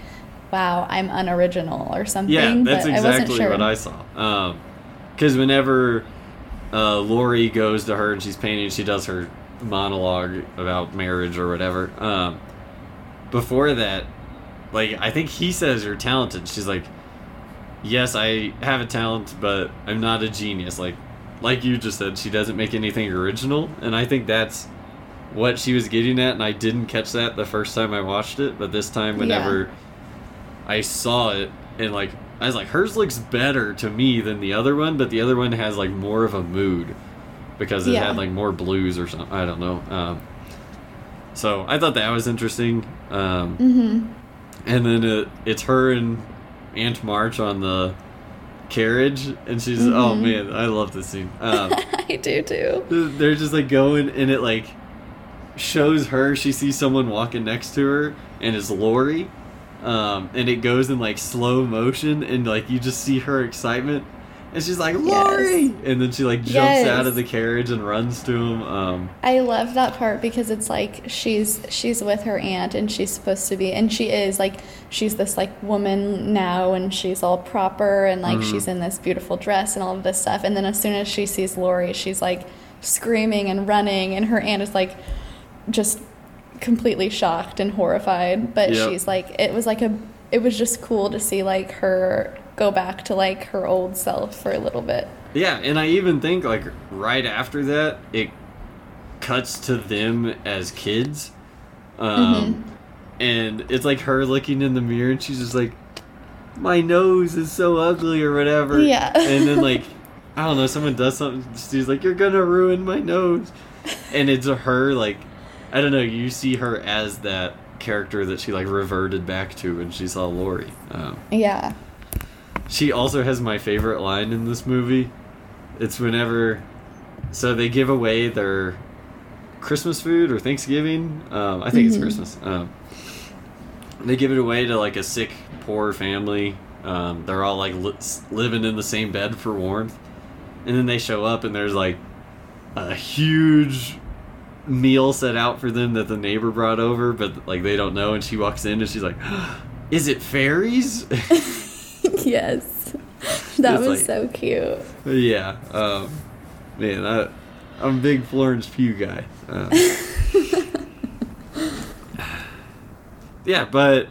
wow, I'm unoriginal or something. Yeah, that's but I wasn't exactly sure. what I saw. Because whenever uh, Laurie goes to her and she's painting, she does her monologue about marriage or whatever. Um, before that, like I think he says you're talented. She's like, yes, I have a talent, but I'm not a genius. Like, like you just said, she doesn't make anything original, and I think that's what she was getting at. And I didn't catch that the first time I watched it, but this time, whenever I saw it, and like I was like, hers looks better to me than the other one, but the other one has like more of a mood because it Yeah. had like more blues or something. I don't know. Um, so I thought that was interesting. Um, Mm-hmm. and then it, it's her and Aunt March on the carriage, and she's oh Mhm. man, I love this scene. Um, I do too. they're just like going, and it like shows her. She sees someone walking next to her, and it's Laurie. Um, and it goes in like slow motion, and like you just see her excitement, and she's like Laurie, and then she like jumps out of the carriage and runs to him. Um, I love that part because it's like she's she's with her aunt and she's supposed to be and she is like she's this like woman now and she's all proper and like Mm-hmm. she's in this beautiful dress and all of this stuff and then as soon as she sees Laurie she's like screaming and running and her aunt is like just completely shocked and horrified but Yep. she's like it was like a it was just cool to see like her go back to like her old self for a little bit Yeah, and I even think like right after that, it cuts to them as kids, um, and it's like her looking in the mirror, and she's just like, "My nose is so ugly" or whatever. Yeah. and then like I don't know, someone does something. She's like, "You're gonna ruin my nose," and it's her like, I don't know. You see her as that character that she like reverted back to when she saw Laurie. Um, Yeah. She also has my favorite line in this movie. It's whenever, so they give away their Christmas food or Thanksgiving. Um, I think it's Mhm. Christmas. Um, they give it away to like a sick, poor family. Um, they're all like li- living in the same bed for warmth, and then they show up and there's like a huge meal set out for them that the neighbor brought over, but like they don't know. And she walks in and she's like, "Is it fairies?" yes. That was like- so cute. Yeah, um, man, I, I'm a big Florence Pugh guy. Um, yeah, but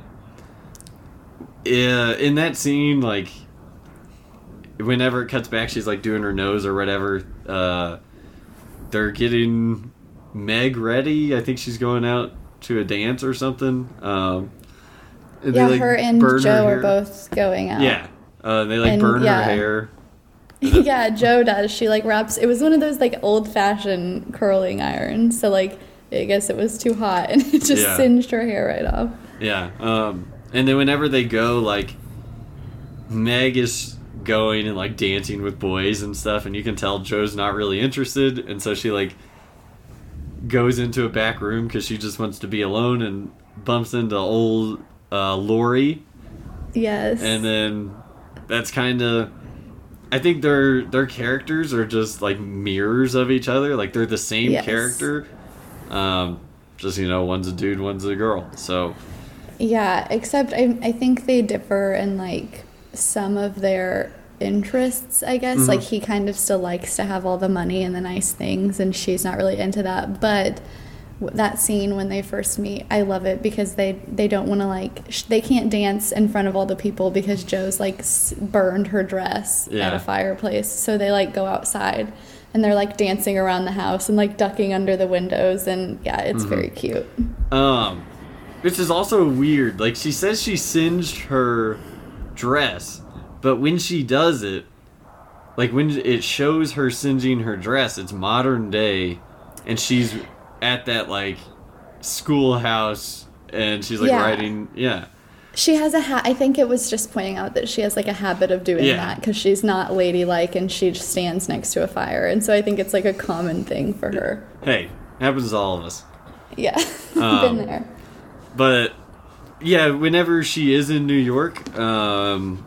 yeah, in that scene, like, whenever it cuts back, she's like doing her nose or whatever. Uh, they're getting Meg ready. I think she's going out to a dance or something. Um, and they, yeah, like, her and Jo her are both going out. Yeah, uh, they like And, burn yeah. her hair. yeah, Jo does. She like wraps. It was one of those like old fashioned curling irons. So like, I guess it was too hot and it just Yeah. singed her hair right off. Yeah. Um, and then whenever they go, like, Meg is going and like dancing with boys and stuff, and you can tell Jo's not really interested, and so she like goes into a back room because she just wants to be alone and bumps into old uh, Laurie, Yes. and then that's kind of. I think their their characters are just like mirrors of each other. Like they're the same Yes. character. Um, just you know, one's a dude, one's a girl. So Yeah, except I, I think they differ in like some of their interests, I guess. Mhm. Like he kind of still likes to have all the money and the nice things, and she's not really into that. But that scene when they first meet, I love it because they they don't want to like sh- they can't dance in front of all the people because Jo's like s- burned her dress at a fireplace, so they like go outside. And they're like dancing around the house and like ducking under the windows, and yeah, it's Mhm. very cute. Um, which is also weird. Like she says she singed her dress, but when she does it, like when it shows her singeing her dress, it's modern day, and she's at that like schoolhouse, and she's like Yeah. writing. Yeah, She has a hat. I think it was just pointing out that she has like a habit of doing Yeah. that because she's not ladylike and she just stands next to a fire. And so I think it's like a common thing for her. hey, happens to all of us. Yeah, Um, been there. But yeah, whenever she is in New York, um,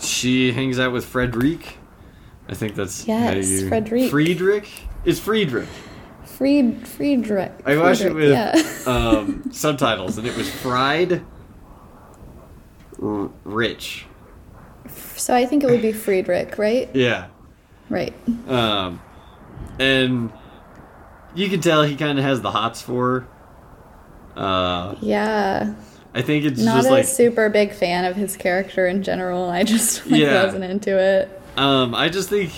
she hangs out with frederick I think that's how Yes, you- Frederic. Friedrich. It's Friedrich. Fried Friedrich. I watched it with yeah. um, subtitles, and it was fried r- rich. so I think it would be Friedrich, right? Yeah, Right. um, and you can tell he kind of has the hots for. her. Uh, Yeah. I think it's Not a like super big fan of his character in general. I just like Yeah. wasn't into it. Um, I just think,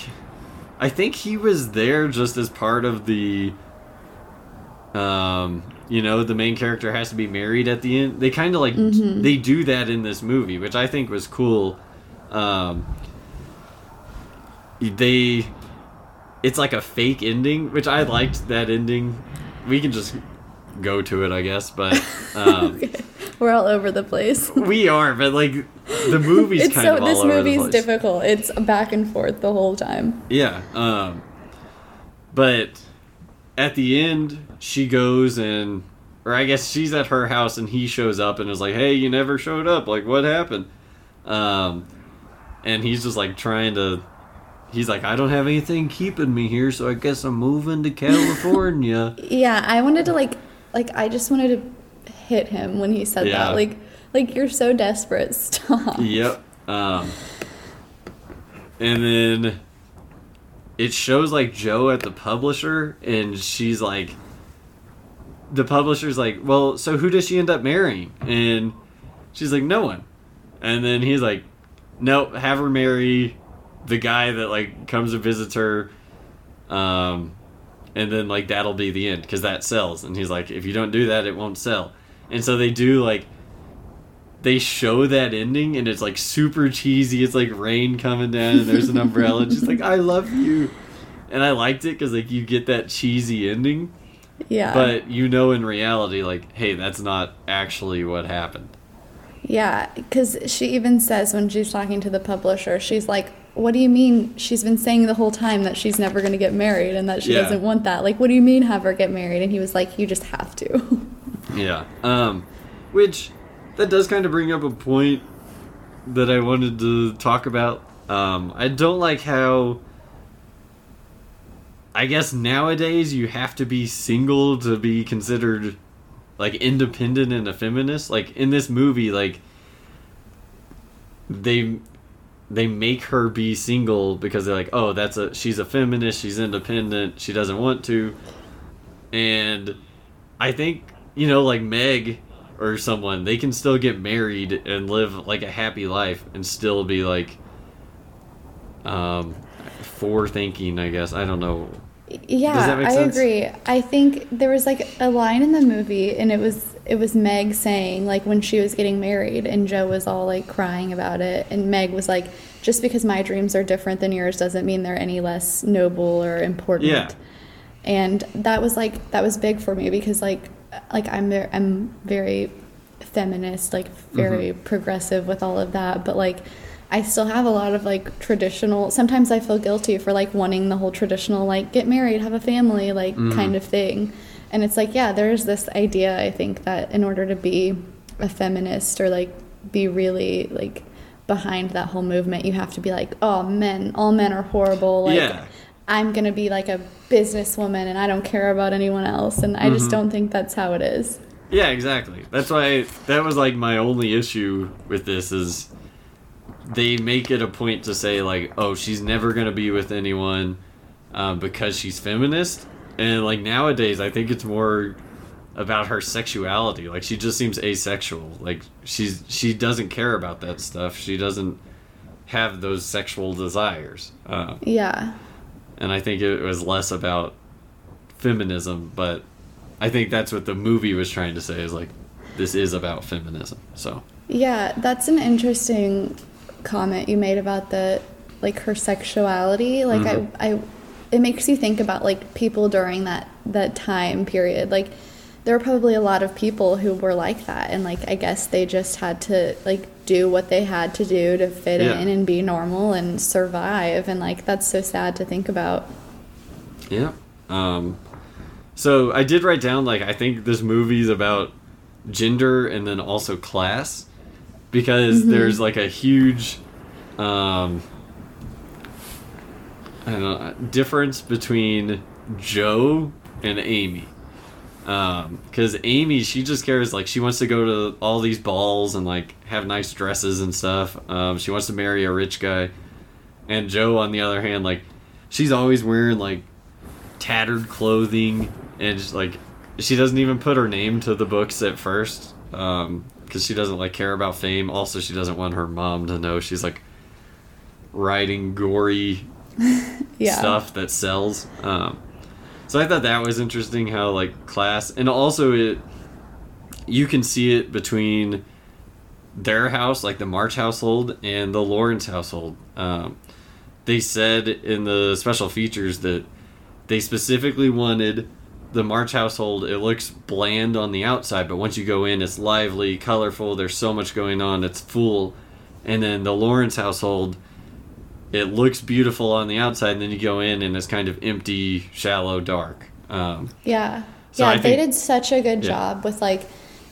I think he was there just as part of the. Um, you know, the main character has to be married at the end. They kind of like Mhm. they do that in this movie, which I think was cool. Um, they, it's like a fake ending, which I liked that ending. We can just go to it, I guess, but um, Okay. We're all over the place. we are. But like the movie's it's kind so of all this over the movie's place. difficult. It's back and forth the whole time. Yeah. Um, but at the end, she goes and, or I guess she's at her house and he shows up and is like, "Hey, you never showed up. Like, what happened?" Um, and he's just like trying to. He's like, I don't have anything keeping me here, so I guess I'm moving to California. Yeah, I wanted to like like I just wanted to hit him when he said Yeah. that. Like like you're so desperate. Stop. yep. Um, and then it shows like Jo at the publisher, and she's like, the publisher's like, well, so who does she end up marrying? And she's like, no one. And then he's like, nope, have her marry the guy that like comes and visits her. Um, and then like that'll be the end because that sells. And he's like, if you don't do that, it won't sell. And so they do like they show that ending and it's like super cheesy. It's like rain coming down and there's an umbrella. and she's like, "I love you," and I liked it because like you get that cheesy ending, Yeah. but you know in reality, like, hey, that's not actually what happened. Yeah, because she even says when she's talking to the publisher, she's like, What do you mean? She's been saying the whole time that she's never going to get married and that she Yeah. doesn't want that. Like, what do you mean have her get married? And he was like, You just have to. Yeah. Um, which that does kind of bring up a point that I wanted to talk about. Um, I don't like how. I guess nowadays you have to be single to be considered like independent and a feminist. Like in this movie, like they they make her be single because they're like, oh, that's a she's a feminist, she's independent, she doesn't want to, and I think you know like Meg or someone they can still get married and live like a happy life and still be like um forethinking I guess I don't know yeah, Does that make I agree. I think there was like a line in the movie, and it was it was Meg saying like when she was getting married, and Jo was all like crying about it, and Meg was like, "Just because my dreams are different than yours doesn't mean they're any less noble or important." Yeah. and that was like that was big for me because like like I'm ver- I'm very feminist, like very Mm-hmm. progressive with all of that, but like I still have a lot of like traditional. Sometimes I feel guilty for like wanting the whole traditional like get married, have a family, like Mm-hmm. kind of thing. And it's like, yeah, there's this idea I think that in order to be a feminist or like be really like behind that whole movement, you have to be like, oh, men, all men are horrible. Like, Yeah. I'm gonna be like a businesswoman and I don't care about anyone else. And I Mm-hmm. just don't think that's how it is. Yeah, exactly. That's why that was like my only issue with this is they make it a point to say like, oh, she's never gonna be with anyone um, because she's feminist, and like nowadays, I think it's more about her sexuality. Like she just seems asexual. Like she's she doesn't care about that stuff. She doesn't have those sexual desires. Uh, Yeah. And I think it was less about feminism, but I think that's what the movie was trying to say is like this is about feminism. So Yeah, that's an interesting comment you made about the like her sexuality. Like Mhm. I, I, it makes you think about like people during that that time period. Like there were probably a lot of people who were like that, and like I guess they just had to like do what they had to do to fit Yeah. in and be normal and survive. And like that's so sad to think about. yeah. Um, so I did write down like I think this movie's about gender and then also class because there's like a huge um, I don't know difference between Jo and Amy. Because Amy, she just cares like she wants to go to all these balls and like have nice dresses and stuff. Um, she wants to marry a rich guy, and Jo, on the other hand, like she's always wearing like tattered clothing and just like she doesn't even put her name to the books at first because she doesn't like care about fame. Also, she doesn't want her mom to know she's like writing gory Yeah. stuff that sells. Um, so I thought that was interesting how like class and also it you can see it between their house, like the March household, and the Lawrence household. Um, they said in the special features that they specifically wanted the March household. It looks bland on the outside, but once you go in, it's lively, colorful. There's so much going on. It's full. And then the Lawrence household, it looks beautiful on the outside, and then you go in and it's kind of empty, shallow, dark. Um, Yeah. So yeah, they did such a good Yeah. job with like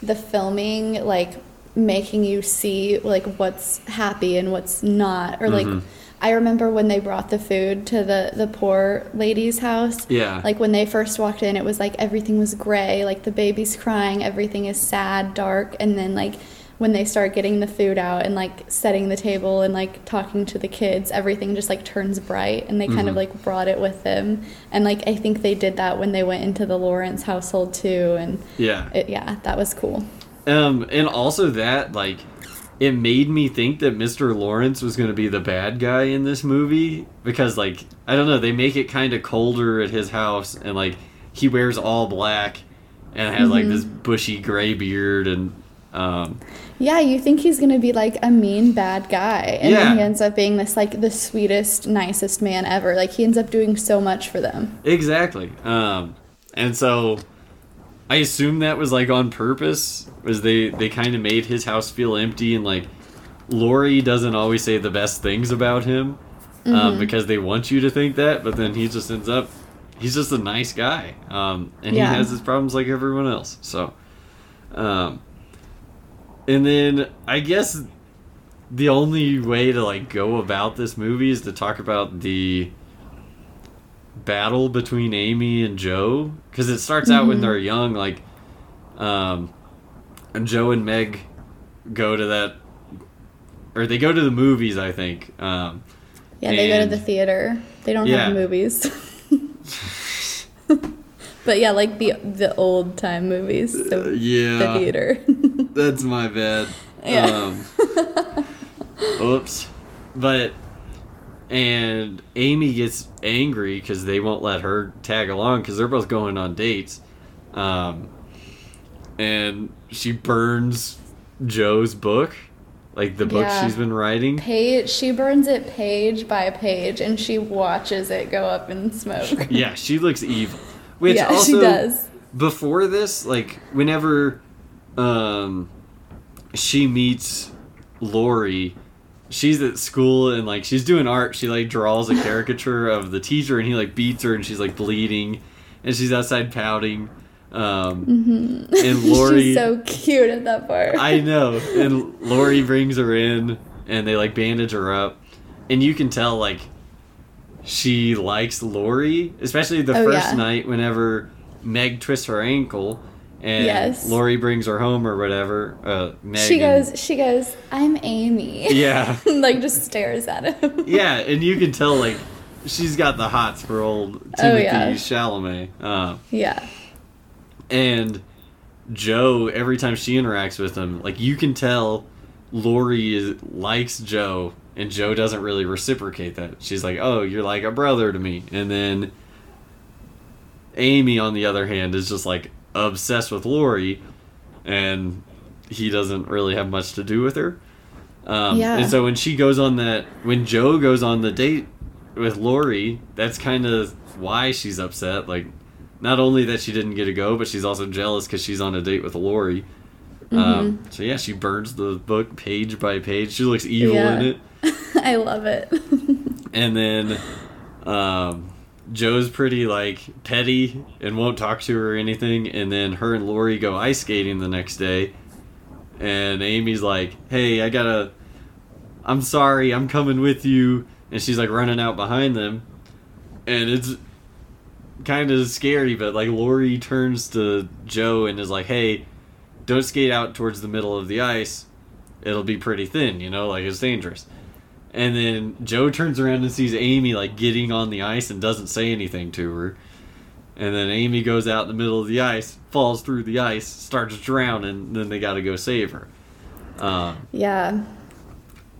the filming, like making you see like what's happy and what's not. Or like Mhm. I remember when they brought the food to the the poor lady's house. Yeah. Like when they first walked in, it was like everything was gray, like the baby's crying, everything is sad, dark, and then like when they start getting the food out and like setting the table and like talking to the kids, everything just like turns bright and they kind of Mhm. like brought it with them. And like I think they did that when they went into the Lawrence household too and yeah. it, yeah, that was cool. Um, and also that like it made me think that Mr. Lawrence was going to be the bad guy in this movie because like I don't know, they make it kind of colder at his house and like he wears all black and has like Mhm. this bushy gray beard and Um, Yeah, you think he's gonna be like a mean bad guy, and Yeah. then he ends up being this like the sweetest, nicest man ever. Like he ends up doing so much for them. exactly. Um, and so I assume that was like on purpose, was they they kind of made his house feel empty and like Laurie doesn't always say the best things about him um, because they want you to think that, but then he just ends up he's just a nice guy, um, and Yeah. he has his problems like everyone else. So, um, and then I guess the only way to like go about this movie is to talk about the battle between Amy and Jo because it starts out when Mhm. they're young, like, um, and Jo and Meg go to that, or they go to the movies, I think. Um, Yeah, they go to the theater. They don't Yeah. have movies. but yeah, like the the old time movies. So Uh, yeah. the theater. That's my bad. Yeah. Um, oops. But and Amy gets angry because they won't let her tag along because they're both going on dates. Um, and she burns Jo's book, like the book Yeah. she's been writing. page she burns it page by page and she watches it go up in smoke. Yeah, she looks evil. Which yeah, also she does. before this, like whenever um she meets Laurie, she's at school and like she's doing art, she like draws a caricature of the teacher and he like beats her and she's like bleeding and she's outside pouting. Um and Laurie Mm-hmm. She's so cute at that part. I know. And Laurie brings her in and they like bandage her up. And you can tell like she likes Laurie, especially the Oh, first yeah. night whenever Meg twists her ankle and Yes. Laurie brings her home or whatever. Uh Meg she goes she goes, I'm Amy. Yeah. like just stares at him. Yeah, and you can tell like she's got the hots for old Oh, Timothée yeah. Chalamet. Uh, Yeah. And Jo, every time she interacts with him, like you can tell Laurie is, likes Jo, and Jo doesn't really reciprocate that. She's like, "Oh, you're like a brother to me," and then Amy, on the other hand, is just like obsessed with Laurie, and he doesn't really have much to do with her. Um, Yeah. And so when she goes on that, when Jo goes on the date with Laurie, that's kind of why she's upset. Like, not only that she didn't get to go, but she's also jealous because she's on a date with Laurie. Um, Mm-hmm. so yeah, she burns the book page by page. She looks evil Yeah. in it. I love it. And then um, Jo's pretty like petty and won't talk to her or anything. And then her and Laurie go ice skating the next day. And Amy's like, "Hey, I gotta. I'm sorry. I'm coming with you." And she's like running out behind them, and it's kind of scary. But like Laurie turns to Jo and is like, "Hey, don't skate out towards the middle of the ice. It'll be pretty thin. You know, like it's dangerous." And then Jo turns around and sees Amy like getting on the ice and doesn't say anything to her. And then Amy goes out in the middle of the ice, falls through the ice, starts drowning, and then they got to go save her. Um, yeah.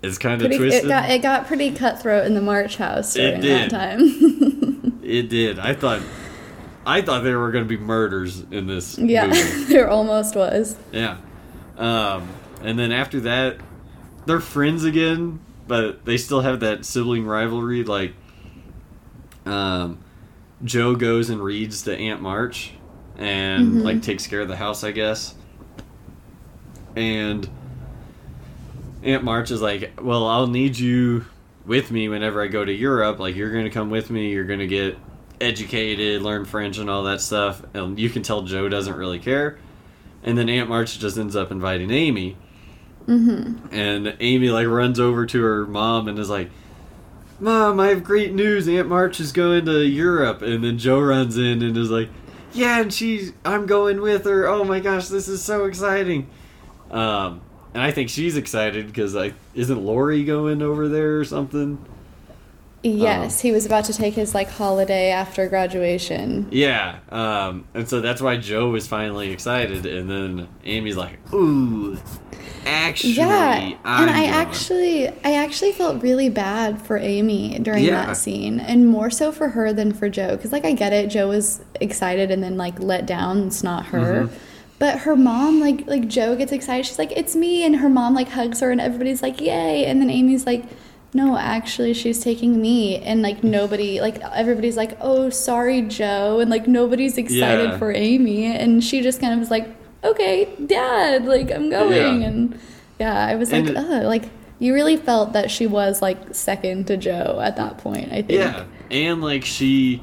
it's kind of twisted. it got it got pretty cutthroat in the March house during that time. It did. I thought, I thought there were going to be murders in this. yeah, there almost was. Yeah. Um, and then after that, they're friends again, but they still have that sibling rivalry. Like, um, Jo goes and reads to Aunt March and, Mhm. like, takes care of the house, I guess. And Aunt March is like, Well, I'll need you with me whenever I go to Europe. Like, you're going to come with me. You're going to get educated, learn French, and all that stuff. And you can tell Jo doesn't really care. And then Aunt March just ends up inviting Amy. Mm-hmm. And Amy, like, runs over to her mom and is like, Mom, I have great news. Aunt March is going to Europe. And then Jo runs in and is like, Yeah, and she's, I'm going with her. Oh my gosh, this is so exciting. Um, and I think she's excited because, like, isn't Laurie going over there or something? Yes, he was about to take his like holiday after graduation. Yeah, um, and so that's why Jo was finally excited, and then Amy's like, "Ooh, actually, yeah, I'm and I going." actually, I actually felt really bad for Amy during Yeah. that scene, and more so for her than for Jo. Because like I get it, Jo was excited and then like let down. It's not her, Mm-hmm. But her mom, like like Jo gets excited. She's like, "It's me!" And her mom like hugs her, and everybody's like, "Yay!" And then Amy's like, "No, actually, she's taking me." And like nobody, like everybody's like, "Oh, sorry, Jo," and like nobody's excited Yeah. for Amy, and she just kind of was like, "Okay, Dad, like I'm going." Yeah. And yeah, I was And like, it- "Oh, like." You really felt that she was like second to Jo at that point. I think. Yeah, and like she,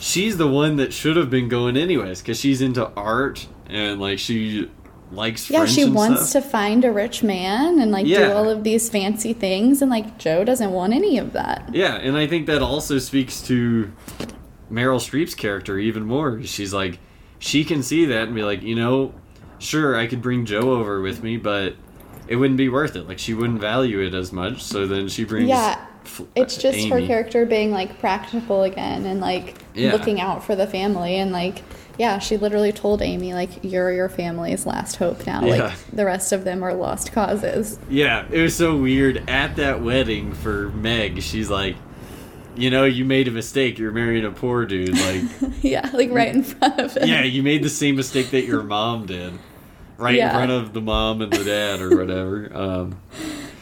she's the one that should have been going anyways because she's into art and like she likes. Yeah, she wants stuff. to find a rich man and like Yeah. do all of these fancy things, and like Jo doesn't want any of that. Yeah, and I think that also speaks to Meryl Streep's character even more. She's like, she can see that and be like, you know, sure, I could bring Jo over with me, but it wouldn't be worth it. Like, she wouldn't value it as much. So then she brings. Yeah, uh, It's just her character being like practical again and like Yeah. looking out for the family and like yeah, she literally told Amy like you're your family's last hope now. Yeah. Like the rest of them are lost causes. Yeah, it was so weird. At that wedding for Meg, she's like, you know, you made a mistake. You're marrying a poor dude. Like, yeah, like right in front of him. yeah, you made the same mistake that your mom did. Right Yeah. in front of the mom and the dad or whatever. Um,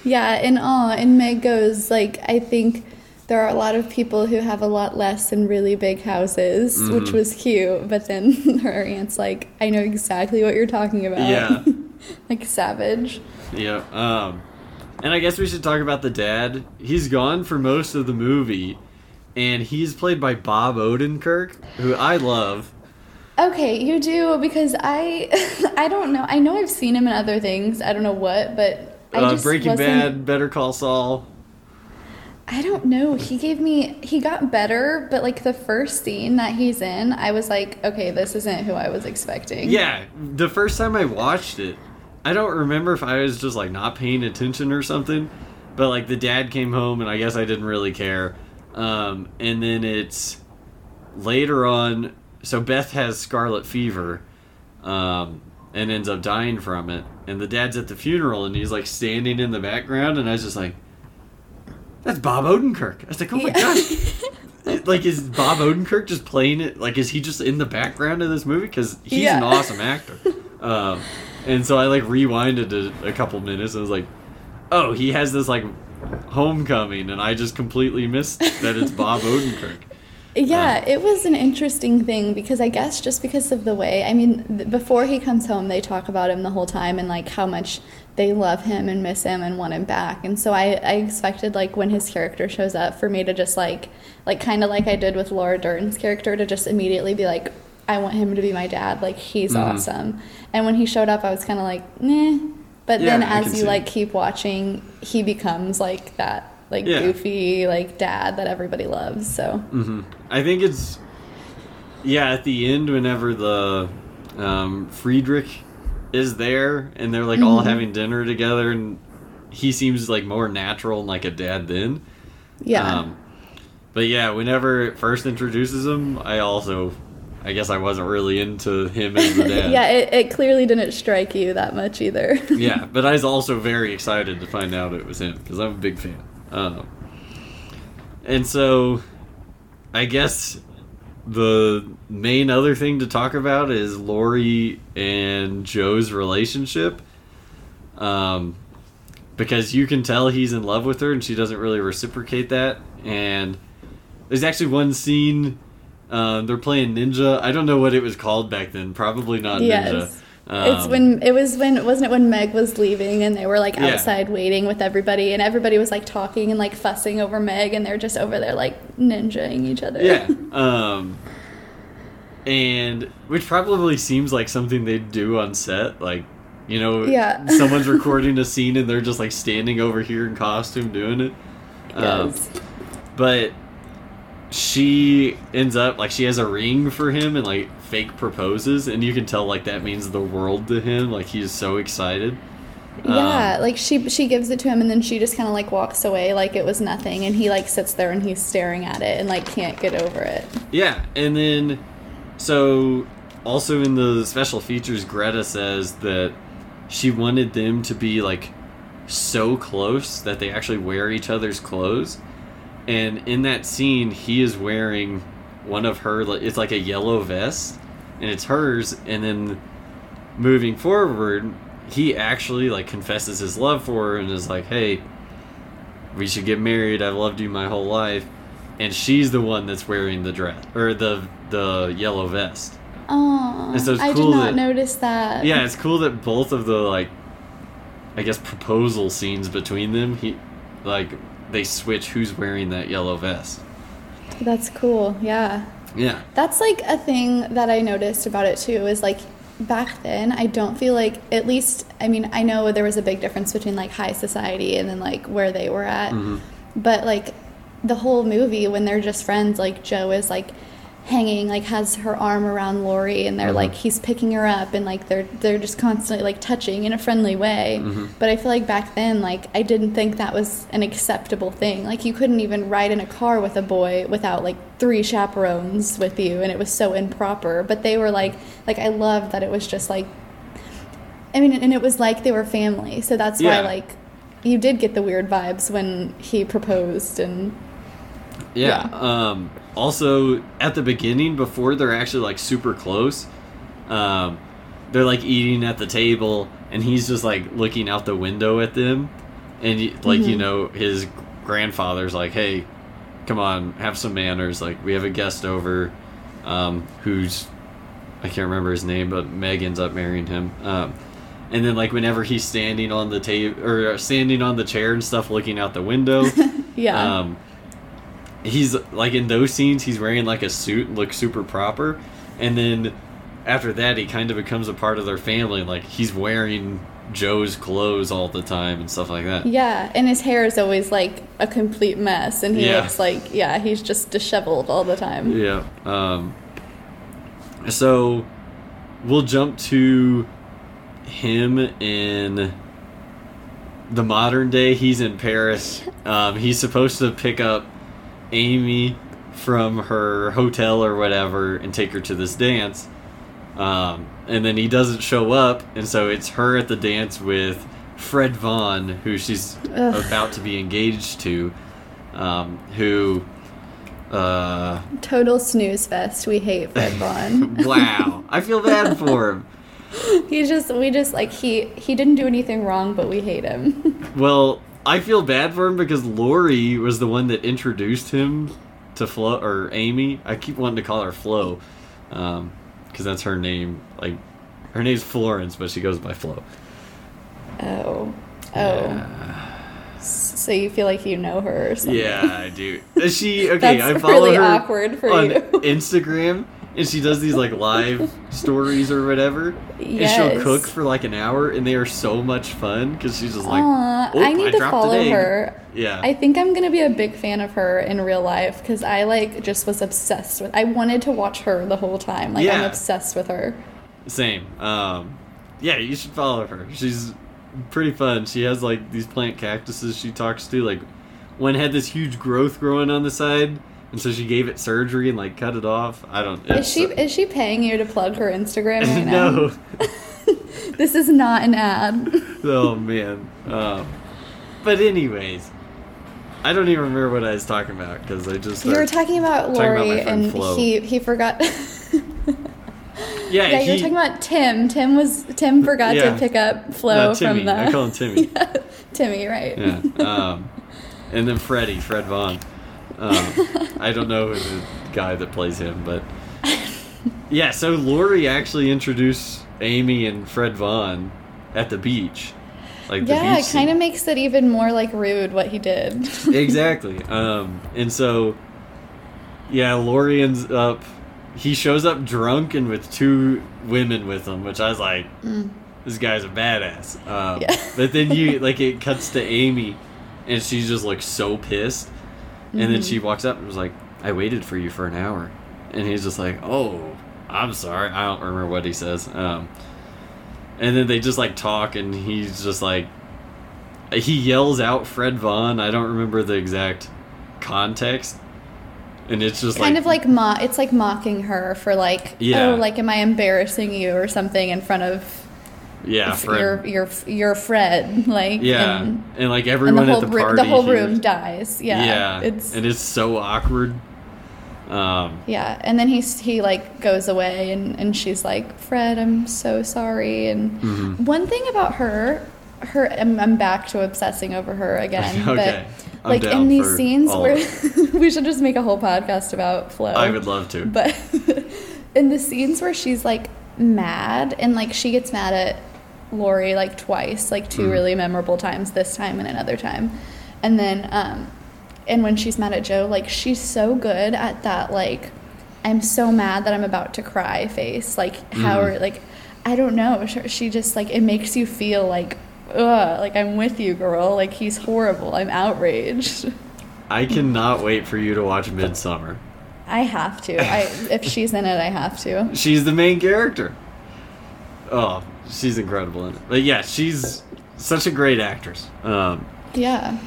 Yeah, and uh, and Meg goes like I think there are a lot of people who have a lot less and really big houses, Mm-hmm. which was cute. But then her aunt's like, I know exactly what you're talking about. Yeah. like savage. Yeah. Um, and I guess we should talk about the dad. He's gone for most of the movie, and he's played by Bob Odenkirk, who I love. Okay, you do because I I don't know. I know I've seen him in other things. I don't know what, but I Uh, just Breaking wasn't- Bad, Better Call Saul. I don't know. He gave me he got better, but like the first scene that he's in, I was like, okay, this isn't who I was expecting. Yeah, the first time I watched it, I don't remember if I was just like not paying attention or something, but like the dad came home and I guess I didn't really care. Um, and then it's later on, so Beth has scarlet fever um, and ends up dying from it. And the dad's at the funeral and he's like standing in the background, and I was just like, that's Bob Odenkirk. I was like, oh my Yeah. gosh. like is Bob Odenkirk just playing it? Like is he just in the background of this movie? Because he's Yeah. an awesome actor. Um, and so I like rewinded it a couple minutes and was like, oh, he has this like homecoming, and I just completely missed that it's Bob Odenkirk. Yeah, it was an interesting thing because I guess just because of the way, I mean, th- before he comes home, they talk about him the whole time and like how much they love him and miss him and want him back. And so I, I expected like when his character shows up for me to just like, like kind of like I did with Laura Dern's character to just immediately be like, I want him to be my dad. Like he's Mhm. awesome. And when he showed up, I was kind of like, nah. But Yeah, then as you like keep watching, he becomes like that like Yeah. goofy like dad that everybody loves. So. hmm I think it's yeah at the end whenever the um, Friedrich is there and they're like all Mhm. having dinner together and he seems like more natural and like a dad then. Yeah. Um, but yeah, whenever it first introduces him, I also, I guess I wasn't really into him as the dad. yeah, it, it clearly didn't strike you that much either. yeah, but I was also very excited to find out it was him because I'm a big fan. Um, and so, I guess the main other thing to talk about is Laurie and Jo's relationship. Um, because you can tell he's in love with her and she doesn't really reciprocate that. And there's actually one scene. Uh, they're playing ninja. I don't know what it was called back then. Probably not ninja. yes. it's Um, when it was when wasn't it when Meg was leaving and they were like Yeah. outside waiting with everybody and everybody was like talking and like fussing over Meg and they're just over there like ninjaing each other. Yeah. Um, and which probably seems like something they'd do on set, like you know, Yeah. someone's recording a scene and they're just like standing over here in costume doing it. Um, yes. but she ends up like she has a ring for him and like fake proposes, and you can tell like that means the world to him. Like he's so excited. yeah, Um, like she she gives it to him and then she just kind of like walks away like it was nothing and he like sits there and he's staring at it and like can't get over it. Yeah, and then so also in the special features, Greta says that she wanted them to be like so close that they actually wear each other's clothes. And in that scene, he is wearing one of her. It's like a yellow vest, and it's hers. And then moving forward, he actually like confesses his love for her and is like, "Hey, we should get married. I've loved you my whole life." And she's the one that's wearing the dress or the the yellow vest. Oh, so I cool did not that- notice that. Yeah, it's cool that both of the like I guess proposal scenes between them, he like they switch who's wearing that yellow vest. That's cool. Yeah. Yeah. That's like a thing that I noticed about it too is like back then I don't feel like at least I mean I know there was a big difference between like high society and then like where they were at. Mm-hmm. But like the whole movie when they're just friends like Jo is like hanging like has her arm around Laurie and they're Mhm. like he's picking her up and like they're they're just constantly like touching in a friendly way. Mhm. But I feel like back then like I didn't think that was an acceptable thing. Like you couldn't even ride in a car with a boy without like three chaperones with you and it was so improper. But they were like like I loved that it was just like I mean and it was like they were family. So that's Yeah. why like you did get the weird vibes when he proposed and Yeah. Yeah. Um also at the beginning before they're actually like super close, um they're like eating at the table and he's just like looking out the window at them and like you Mhm. know his grandfather's like, "Hey, come on, have some manners. Like we have a guest over um who's I can't remember his name, but Meg ends up marrying him. Um and then like whenever he's standing on the table or standing on the chair and stuff looking out the window, yeah. He's like in those scenes, he's wearing like a suit and looks super proper, and then after that, he kind of becomes a part of their family. Like he's wearing Jo's clothes all the time and stuff like that. Yeah, and his hair is always like a complete mess, and he Yeah. looks like yeah, he's just disheveled all the time. Yeah. Um, so we'll jump to him in the modern day. He's in Paris. Um, he's supposed to pick up Amy from her hotel or whatever and take her to this dance. Um, and then he doesn't show up, and so it's her at the dance with Fred Vaughn, who she's Ugh. about to be engaged to, um, who. Uh, Total snooze fest. We hate Fred Vaughn. wow, I feel bad for him. he just we just like he he didn't do anything wrong, but we hate him. Well, I feel bad for him because Laurie was the one that introduced him to Flo or Amy. I keep wanting to call her Flo, um, because that's her name. Like, her name's Florence, but she goes by Flo. oh, oh. S- So you feel like you know her or something? Yeah, I do. Is She okay. I follow really her awkward for on you. Instagram, and she does these like live stories or whatever. And she'll cook for like an hour, and they are so much fun because she's just like, Aw, "Oh, I need to follow her. Yeah. I think I'm gonna be a big fan of her in real life because I like just was obsessed with. I wanted to watch her the whole time. Like I'm obsessed with her. Same. Um, yeah, you should follow her. She's pretty fun. She has like these plant cactuses she talks to. Like one had this huge growth growing on the side, and so she gave it surgery and like cut it off. I don't. Is she is she paying you to plug her Instagram right now? no. This is not an ad. oh man. Um, but anyways, I don't even remember what I was talking about because I just You were talking about Laurie, and Flo. he he forgot. yeah, yeah, you were talking about Tim. Tim was Tim forgot Yeah. to pick up Flo No, from the. I call him Timmy. yeah, Timmy, right? Yeah. Um, and then Freddie, Fred Vaughn. Um, I don't know who the guy that plays him, but yeah. So Laurie actually introduced Amy and Fred Vaughn at the beach, like yeah, beach it kind of makes it even more like rude what he did. exactly. Um, and so yeah, Laurie ends up. He shows up drunk and with two women with him, which I was like, this guy's a badass. Um, Mm. Yeah. but then you like it cuts to Amy, and she just looks so pissed, and then Mm-hmm. she walks up and was like, "I waited for you for an hour," and he's just like, "Oh, I'm sorry, I don't remember what he says." Um, and then they just like talk, and he's just like, he yells out Fred Vaughn. I don't remember the exact context, and it's just kind like, of like mo- it's like mocking her for like Yeah. oh like am I embarrassing you or something in front of yeah, your your your Fred like yeah, and, and, like and everyone the whole at the party, the whole room dies yeah yeah, it's and it's so awkward. Um, Yeah, and then he's he like goes away, and and she's like, Fred, I'm so sorry. And Mm-hmm. one thing about her, her, I'm, I'm back to obsessing over her again. Okay. But I'm like in these scenes where we should just make a whole podcast about Flo. I would love to. But in the scenes where she's like mad and like she gets mad at Laurie like twice, like 2 Mm. really memorable times, this time and another time. And then um and when she's mad at Jo, like she's so good at that like I'm so mad that I'm about to cry face. Like how Mm. are like I don't know. She, she just like it makes you feel like ugh, like I'm with you, girl. Like he's horrible. I'm outraged. I cannot wait for you to watch Midsommar. I have to. I if she's in it, I have to. She's the main character. Oh, she's incredible in it. But yeah, she's such a great actress. Um, Yeah.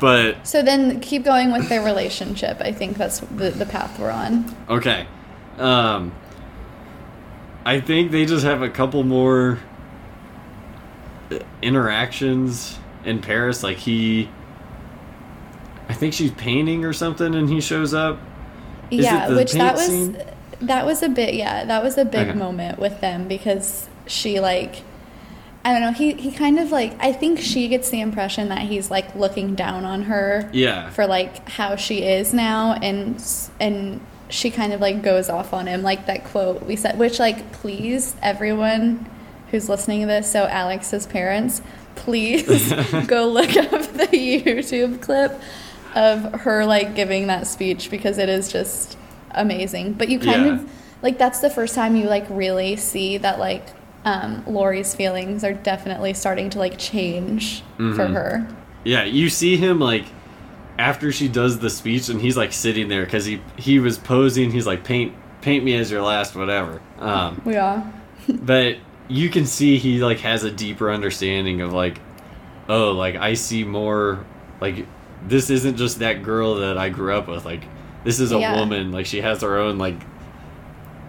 but So then keep going with their relationship. I think that's the, the path we're on. okay, um, I think they just have a couple more uh, interactions in Paris. Like he, I think she's painting or something, and he shows up. Is yeah, which that was scene? That was a bit yeah, that was a big Okay. moment with them because she like I don't know, he he kind of like I think she gets the impression that he's like looking down on her Yeah. for like how she is now and and she kind of like goes off on him like that quote we said which like please everyone who's listening to this so Alex's parents please go look up the YouTube clip of her like giving that speech because it is just amazing but you kind Yeah. of like that's the first time you like really see that like um, Laurie's feelings are definitely starting to like change for Mhm. her Yeah, you see him like after she does the speech, and he's like sitting there because he he was posing. He's like paint paint me as your last whatever. Um, we are but you can see he like has a deeper understanding of like, oh, like I see more. Like this isn't just that girl that I grew up with. Like this is a Yeah. woman. Like she has her own like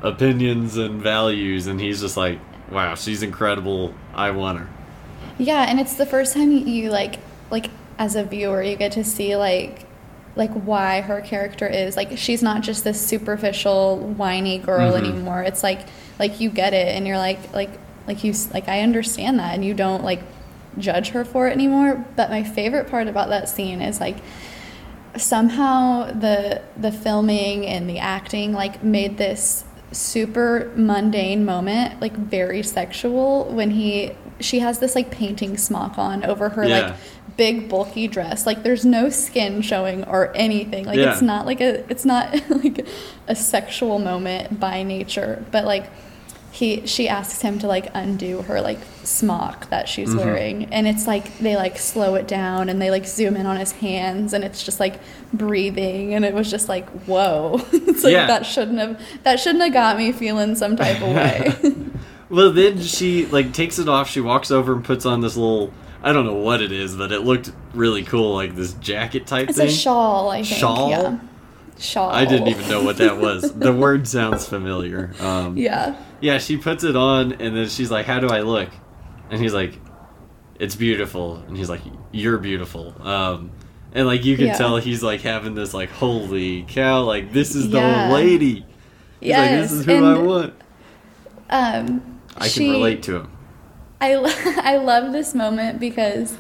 opinions and values, and he's just like, wow, she's incredible. I want her. Yeah, and it's the first time you, like like as a viewer you get to see like like why her character is like she's not just this superficial whiny girl Mhm. anymore. It's like like you get it and you're like like like you like I understand that and you don't like judge her for it anymore. But my favorite part about that scene is like somehow the the filming and the acting like made this super mundane moment like very sexual when he she has this like painting smock on over her Yeah. like big bulky dress like there's no skin showing or anything like Yeah. it's not like a it's not like a sexual moment by nature but like he she asks him to like undo her like smock that she's Mhm. wearing and it's like they like slow it down and they like zoom in on his hands and it's just like breathing and it was just like whoa it's like Yeah. that shouldn't have that shouldn't have got me feeling some type of way Well, then she like takes it off. She walks over and puts on this little. I don't know what it is, but it looked really cool, like this jacket type it's thing. a shawl i think Shawl? yeah shawl I didn't even know what that was. the word sounds familiar. Um, yeah yeah, she puts it on, and then she's like, "How do I look?" And he's like, "It's beautiful." And he's like, "You're beautiful." Um, and like you can Yeah. tell, he's like having this like, "Holy cow!" Like this is the lady. He's like, "This is who I want." um I she- can relate to him. I, I love this moment because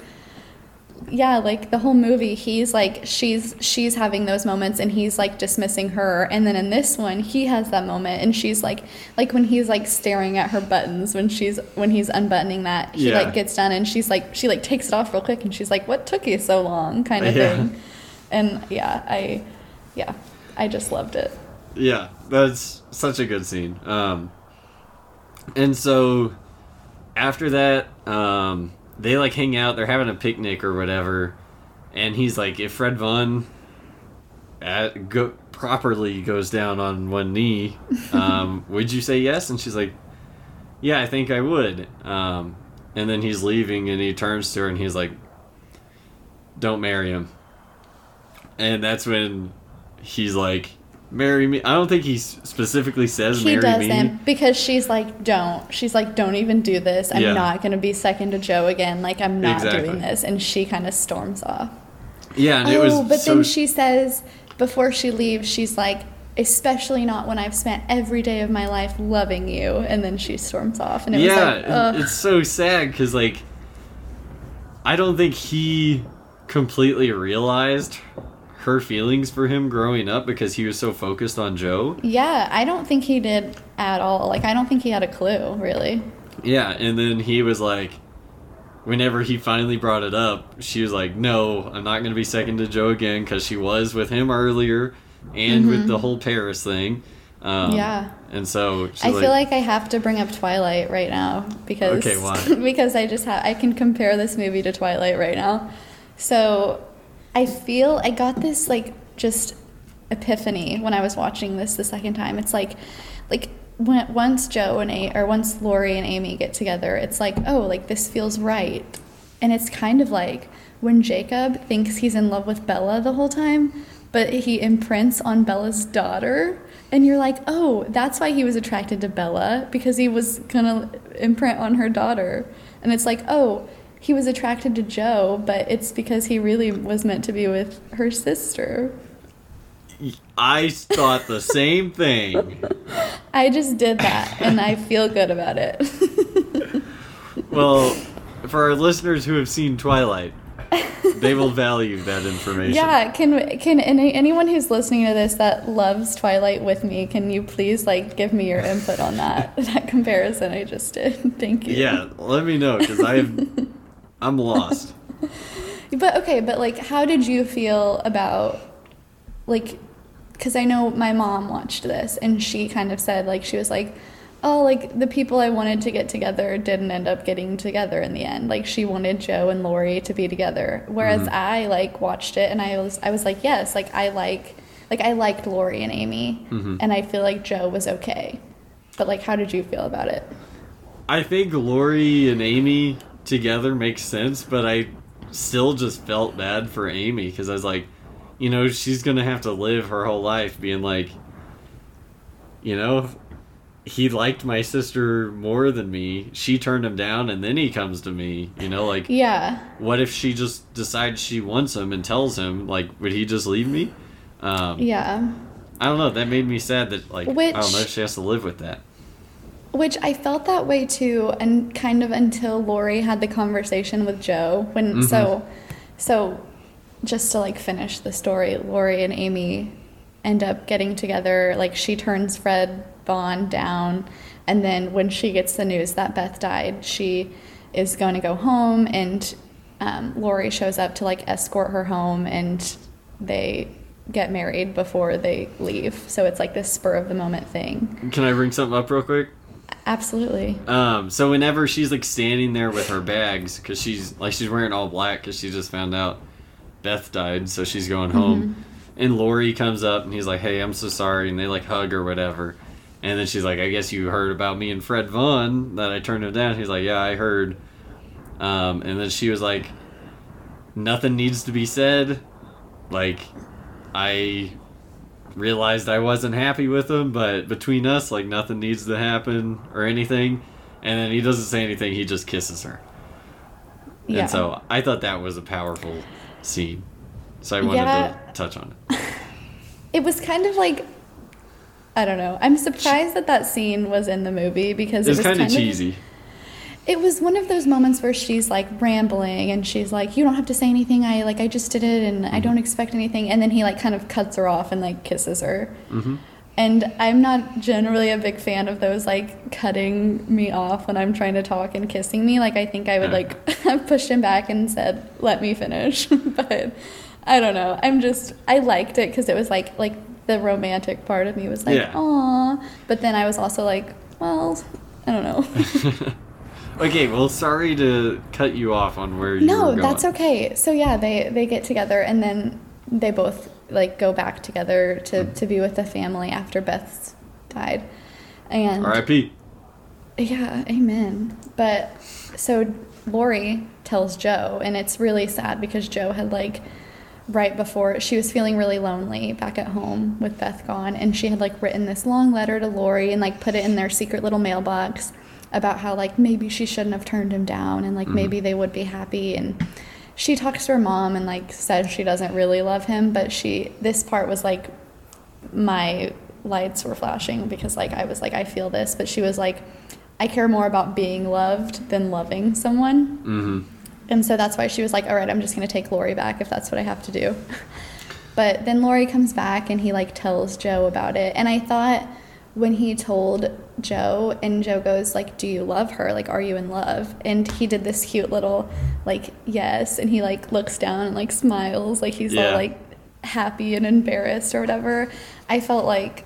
yeah like the whole movie he's like she's she's having those moments and he's like dismissing her and then in this one he has that moment and she's like like when he's like staring at her buttons when she's when he's unbuttoning that he Yeah. like gets done and she's like she like takes it off real quick and she's like what took you so long kind of Yeah. thing and yeah I yeah I just loved it Yeah, that's such a good scene. Um, and so after that, um, they like hang out. They're having a picnic or whatever, and he's like, if Fred Vaughn at, go, properly goes down on one knee, um, would you say yes? And she's like, yeah, I think I would. Um, and then he's leaving, and he turns to her and he's like, don't marry him. And that's when he's like, marry me. I don't think he specifically says He marry doesn't me. because she's like, don't. She's like, don't even do this. I'm Yeah. not going to be second to Jo again. Like, I'm not Exactly. doing this. And she kind of storms off. Yeah, and it oh, was but so then she says, before she leaves, she's like, especially not when I've spent every day of my life loving you. And then she storms off. And it yeah, was like, it's so sad because like I don't think he completely realized her feelings for him growing up because he was so focused on Jo. yeah, I don't think he did at all. Like, I don't think he had a clue, really. Yeah, and then he was like, whenever he finally brought it up, she was like, "No, I'm not going to be second to Jo again because she was with him earlier, and with the whole Paris thing." Um, Mm-hmm. Yeah. and so I feel like I have to bring up Twilight right now because Okay, why? because I just have I can compare this movie to Twilight right now. So I feel I got this like just epiphany when I was watching this the second time. It's like like when once Jo and A or once Laurie and Amy get together, it's like, oh, like this feels right. And it's kind of like when Jacob thinks he's in love with Bella the whole time, but he imprints on Bella's daughter. And you're like, oh, that's why he was attracted to Bella, because he was gonna imprint on her daughter. And it's like, oh, he was attracted to Jo, but it's because he really was meant to be with her sister. I thought the same thing. I just did that, and I feel good about it. Well, for our listeners who have seen Twilight, they will value that information. yeah, can can any, anyone who's listening to this that loves Twilight with me, can you please like give me your input on that that comparison I just did? Thank you. Yeah, let me know because I have, I'm lost. But okay, but like, how did you feel about like? Because I know my mom watched this, and she kind of said like she was like, "Oh, like the people I wanted to get together didn't end up getting together in the end. Like she wanted Jo and Laurie to be together, whereas mm-hmm. I like watched it and I was I was like, yes, like I like like I liked Laurie and Amy, mm-hmm. and I feel like Jo was okay. But like, how did you feel about it? I think Laurie and Amy together makes sense, but I still just felt bad for Amy because I was like, you know, she's gonna have to live her whole life being like, you know, he liked my sister more than me. She turned him down, and then he comes to me. You know, like, Yeah, what if she just decides she wants him and tells him? Like, would he just leave me? Um, yeah. I don't know. That made me sad that like I don't know. She has to live with that. Which I felt that way too, and kind of until Laurie had the conversation with Jo. When so, so, just to like finish the story, Laurie and Amy end up getting together. Like she turns Fred Vaughn down, and then when she gets the news that Beth died, she is going to go home, and um, Laurie shows up to like escort her home, and they get married before they leave. So it's like this spur of the moment thing. Can I bring something up real quick? Absolutely. Um, so whenever she's like standing there with her bags, because she's like she's wearing all black because she just found out Beth died, so she's going home. And Laurie comes up and he's like, "Hey, I'm so sorry," and they like hug or whatever. And then she's like, "I guess you heard about me and Fred Vaughn that I turned him down." He's like, "Yeah, I heard." Um, and then she was like, "Nothing needs to be said." Like, I realized I wasn't happy with him, but between us, like nothing needs to happen or anything. And then he doesn't say anything; he just kisses her. Yeah. And so I thought that was a powerful scene. So I wanted Yeah. to touch on it. It was kind of like I don't know. I'm surprised that that scene was in the movie because It was it was kind of cheesy. It was one of those moments where she's like rambling and she's like, "You don't have to say anything. I like I just did it and Mm-hmm. I don't expect anything." And then he like kind of cuts her off and like kisses her. hmm And I'm not generally a big fan of those like cutting me off when I'm trying to talk and kissing me. Like I think I would like have pushed him back and said, "Let me finish." but I don't know. I'm just I liked it because it was like like the romantic part of me was like, Yeah. "Aw," but then I was also like, "Well, I don't know." okay, well, sorry to cut you off on where you were no, that's okay. So yeah, they they get together and then they both like go back together to Mm-hmm. to be with the family after Beth's died. And R.I.P. Yeah, amen. But so Laurie tells Jo, and it's really sad because Jo had like right before she was feeling really lonely back at home with Beth gone, and she had like written this long letter to Laurie and like put it in their secret little mailbox about how like maybe she shouldn't have turned him down and like maybe they would be happy and she talks to her mom and like says she doesn't really love him, but she this part was like my lights were flashing because like I was like I feel this, but she was like I care more about being loved than loving someone. Mm-hmm. And so that's why she was like, all right, I'm just going to take Laurie back if that's what I have to do. but then Laurie comes back and he like tells Jo about it. And I thought when he told Jo and Jo goes like, "Do you love her? Like are you in love?" And he did this cute little like, "Yes." And he like looks down and like smiles like he's Yeah. all like happy and embarrassed or whatever. I felt like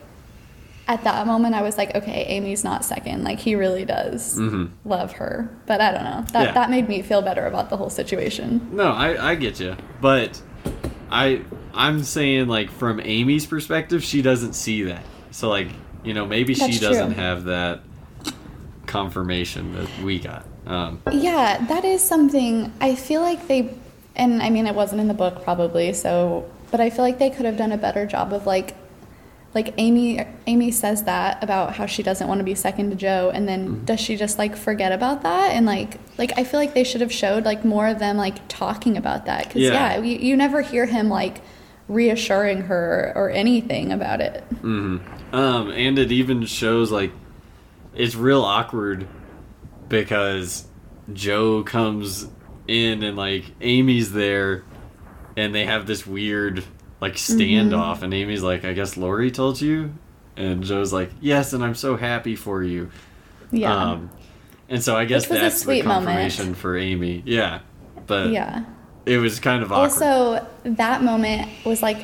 at that moment I was like, "Okay, Amy's not second. Like he really does Mhm. love her." But I don't know. That Yeah. that made me feel better about the whole situation. No, I, I get you, but I I'm saying like from Amy's perspective, she doesn't see that. So like you know maybe she doesn't true. have that confirmation that we got. Um, Yeah, that is something I feel like they and I mean it wasn't in the book probably, so but I feel like they could have done a better job of like like Amy Amy says that about how she doesn't want to be second to Jo and then Mm-hmm. does she just like forget about that and like like I feel like they should have showed like more of them like talking about that cuz Yeah. yeah, you, you never hear him like reassuring her or anything about it. Mm-hmm. um, and it even shows like it's real awkward because Jo comes in and like Amy's there, and they have this weird like standoff, and Amy's like, "I guess Laurie told you," and Jo's like, "Yes, and I'm so happy for you." Yeah. Um, and so I guess was a that's the sweet moment. confirmation for Amy. Yeah, but yeah. It was kind of awkward. Also, that moment was like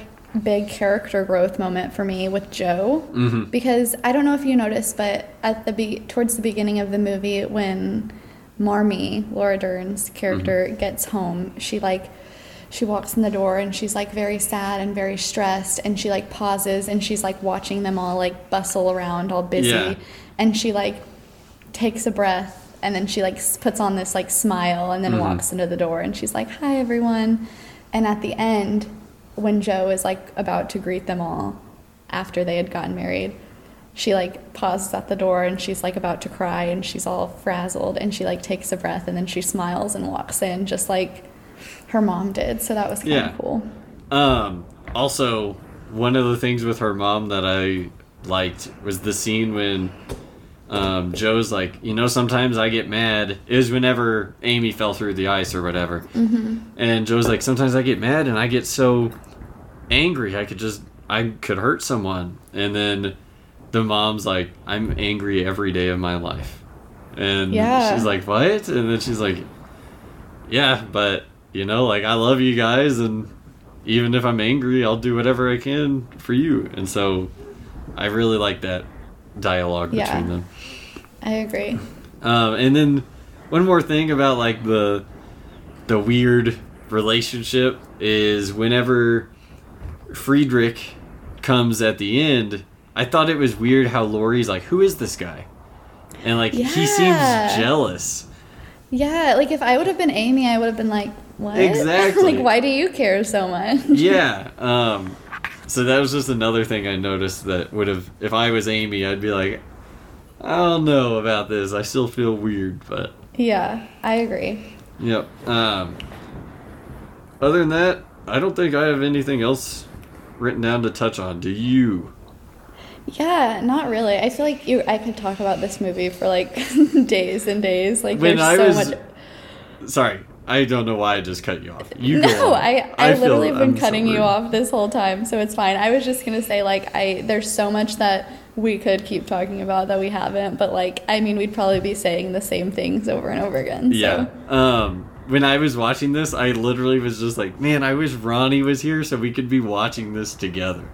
big character growth moment for me with Jo Mhm. because I don't know if you noticed, but at the be- towards the beginning of the movie when Marmee, Laura Dern's character, Mm-hmm. gets home, she like she walks in the door and she's like very sad and very stressed and she like pauses and she's like watching them all like bustle around all busy Yeah. and she like takes a breath and then she like puts on this like smile and then Mhm. walks into the door and she's like hi everyone and at the end when jo is like about to greet them all after they had gotten married she like pauses at the door and she's like about to cry and she's all frazzled and she like takes a breath and then she smiles and walks in just like her mom did so that was kind Yeah. of cool Um, also, one of the things with her mom that I liked was the scene when um, Jo's like, you know, sometimes I get mad. It was whenever Amy fell through the ice or whatever. Mm-hmm. And Jo's like, sometimes I get mad and I get so angry. I could just, I could hurt someone. And then the mom's like, I'm angry every day of my life. And Yeah. she's like, what? And then she's like, yeah, but you know, like I love you guys, and even if I'm angry, I'll do whatever I can for you. And so, I really like that dialogue Yeah. between them. i agree Um, and then one more thing about like the the weird relationship is whenever Friedrich comes at the end, I thought it was weird how Laurie's like, "Who is this guy?" And like he seems jealous. yeah like if i would have been amy i would have been like what Exactly. like why do you care so much yeah. Um, so that was just another thing I noticed that would have, if I was Amy, I'd be like, I don't know about this. I still feel weird, but Yeah, I agree. yep. Um, other than that, I don't think I have anything else written down to touch on. Do you? Yeah, not really. I feel like you I could talk about this movie for like days and days. Like When there's I so was- much Sorry, I don't know why I just cut you off. You No. I I, feel- literally have been I'm so cutting you off this whole time, so it's fine. I was just gonna say like I there's so much that we could keep talking about that we haven't, but like I mean we'd probably be saying the same things over and over again. So. Yeah. Um, when I was watching this, I literally was just like, man, I wish Ronnie was here so we could be watching this together.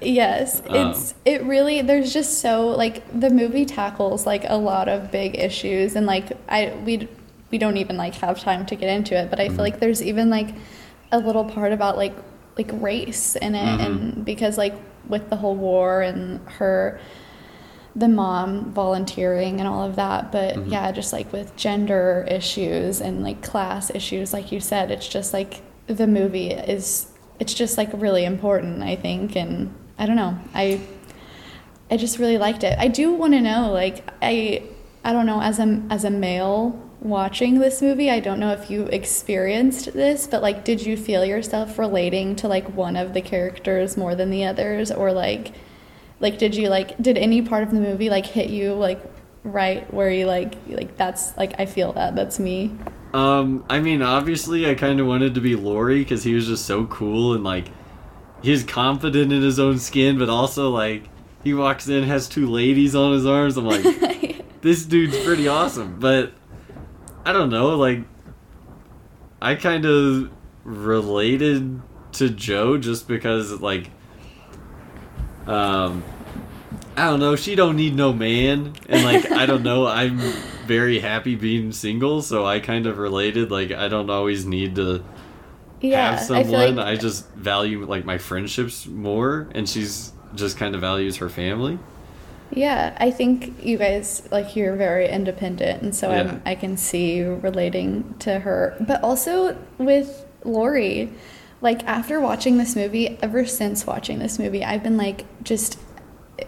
Yes, Um, it's it really there's just so like the movie tackles like a lot of big issues and like I we we don't even like have time to get into it, but I feel mm-hmm. like there's even like a little part about like like race in it mm-hmm. and because like with the whole war and her the mom volunteering and all of that, but mm-hmm. yeah, just like with gender issues and like class issues like you said, it's just like the movie is it's just like really important, I think, and I don't know. I I just really liked it. I do want to know like I I don't know as a as a male watching this movie, I don't know if you experienced this, but like, did you feel yourself relating to like one of the characters more than the others, or like, like did you like did any part of the movie like hit you like right where you like like that's like I feel that that's me. Um, I mean, obviously, I kind of wanted to be Laurie because he was just so cool and like he's confident in his own skin, but also like he walks in has two ladies on his arms. I'm like, this dude's pretty awesome. But I don't know, like I kind of related to Jo just because like um I don't know, she don't need no man and like I don't know, I'm very happy being single, so I kind of related like I don't always need to Yeah, have someone. I, like just value like my friendships more and she's just kind of values her family. Yeah, I think you guys like you're very independent, and so Yeah. I can see you relating to her, but also with Laurie. Like after watching this movie, ever since watching this movie, I've been like just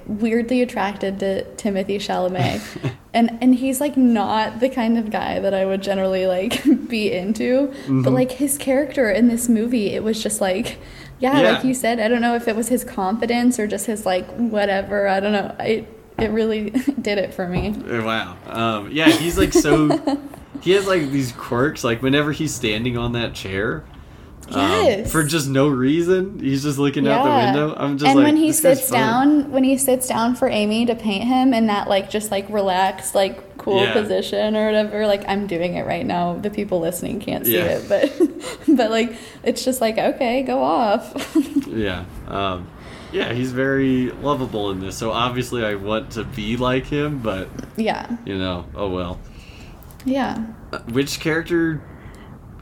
weirdly attracted to Timothée Chalamet. and and he's like not the kind of guy that I would generally like be into, but Mhm. like his character in this movie, it was just like yeah, Yeah. like you said, I don't know if it was his confidence or just his like whatever, I don't know. I it really did it for me. Uh, Wow. Um, yeah, he's like so. he has like these quirks. Like whenever he's standing on that chair, um, for just no reason, he's just looking out the window. I'm just and like, when he sits down, when he sits down for Amy to paint him and that like just like relaxed, like cool Yeah. position or whatever, like I'm doing it right now. The people listening can't see Yeah. it, but but like it's just like okay, go off. Yeah. Um, yeah, he's very lovable in this. So obviously, I want to be like him, but yeah, you know, oh well. yeah. Uh, which character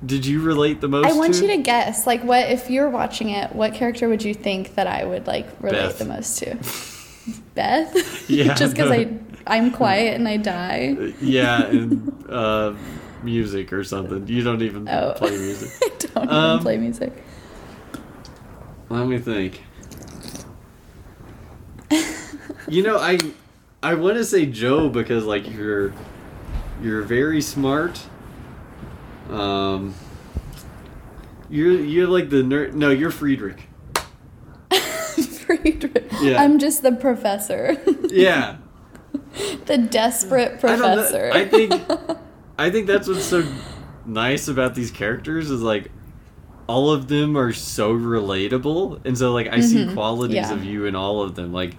did you relate the most I want to? you to guess, like, what if you're watching it? What character would you think that I would like relate Beth. the most to? Beth. Yeah, Just because. I I'm quiet and I die. yeah, and uh, music or something. You don't even Oh. play music. I don't Um, even play music. Let me think. you know, I I want to say Jo because like you're you're very smart. Um, you're you're like the nerd. No, you're Friedrich. Friedrich. Yeah. I'm just the professor. Yeah, the desperate I professor. I think I think that's what's so nice about these characters is like all of them are so relatable, and so like I see Mhm, qualities yeah. of you in all of them. Like,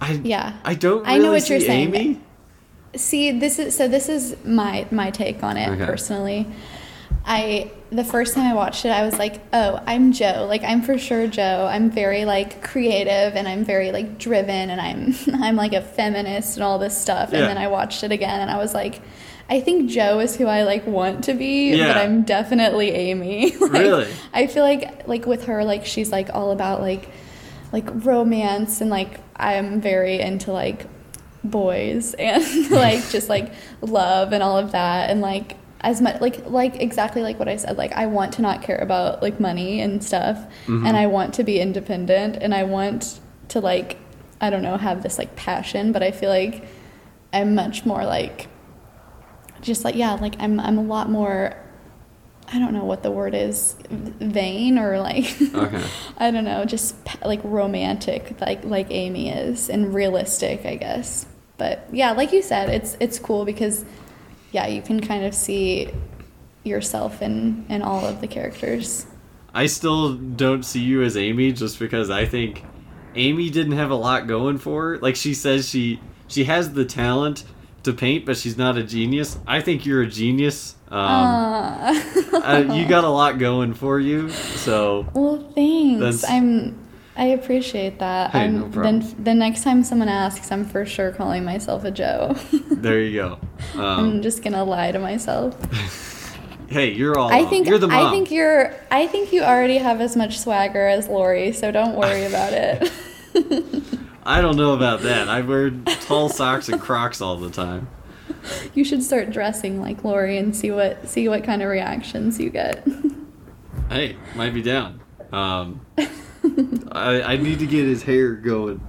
I yeah. I don't. Really I know what you're see saying. Amy. See, this is so this is my my take on it Okay. personally. I the first time I watched it, I was like, "Oh, I'm Jo. Like I'm for sure Jo. I'm very like creative and I'm very like driven and I'm I'm like a feminist and all this stuff." Yeah. And then I watched it again and I was like, "I think Jo is who I like want to be, Yeah. but I'm definitely Amy." Like, Really? I feel like like with her like she's like all about like like romance and like I'm very into like boys and like just like love and all of that and like as much like like exactly like what I said like I want to not care about like money and stuff Mhm. and I want to be independent and I want to like I don't know have this like passion but I feel like I'm much more like just like yeah like I'm I'm a lot more I don't know what the word is vain or like Okay. I don't know just like romantic like like Amy is and realistic I guess but yeah like you said it's it's cool because yeah you can kind of see yourself in in all of the characters I still don't see you as Amy just because I think Amy didn't have a lot going for her. Like she says she she has the talent to paint, but she's not a genius. I think you're a genius. Um, uh, uh, you got a lot going for you, so well thanks I'm I appreciate that Hey, no problem. then the next time someone asks I'm for sure calling myself a Jo there you go. I'm Um, just gonna lie to myself hey, you're all. I think you're the mom. I think you're I think you already have as much swagger as Laurie, so don't worry about it. I don't know about that. I wear tall socks and Crocs all the time. you should start dressing like Laurie and see what see what kind of reactions you get. Hey, might be down. Um, I, I need to get his hair going.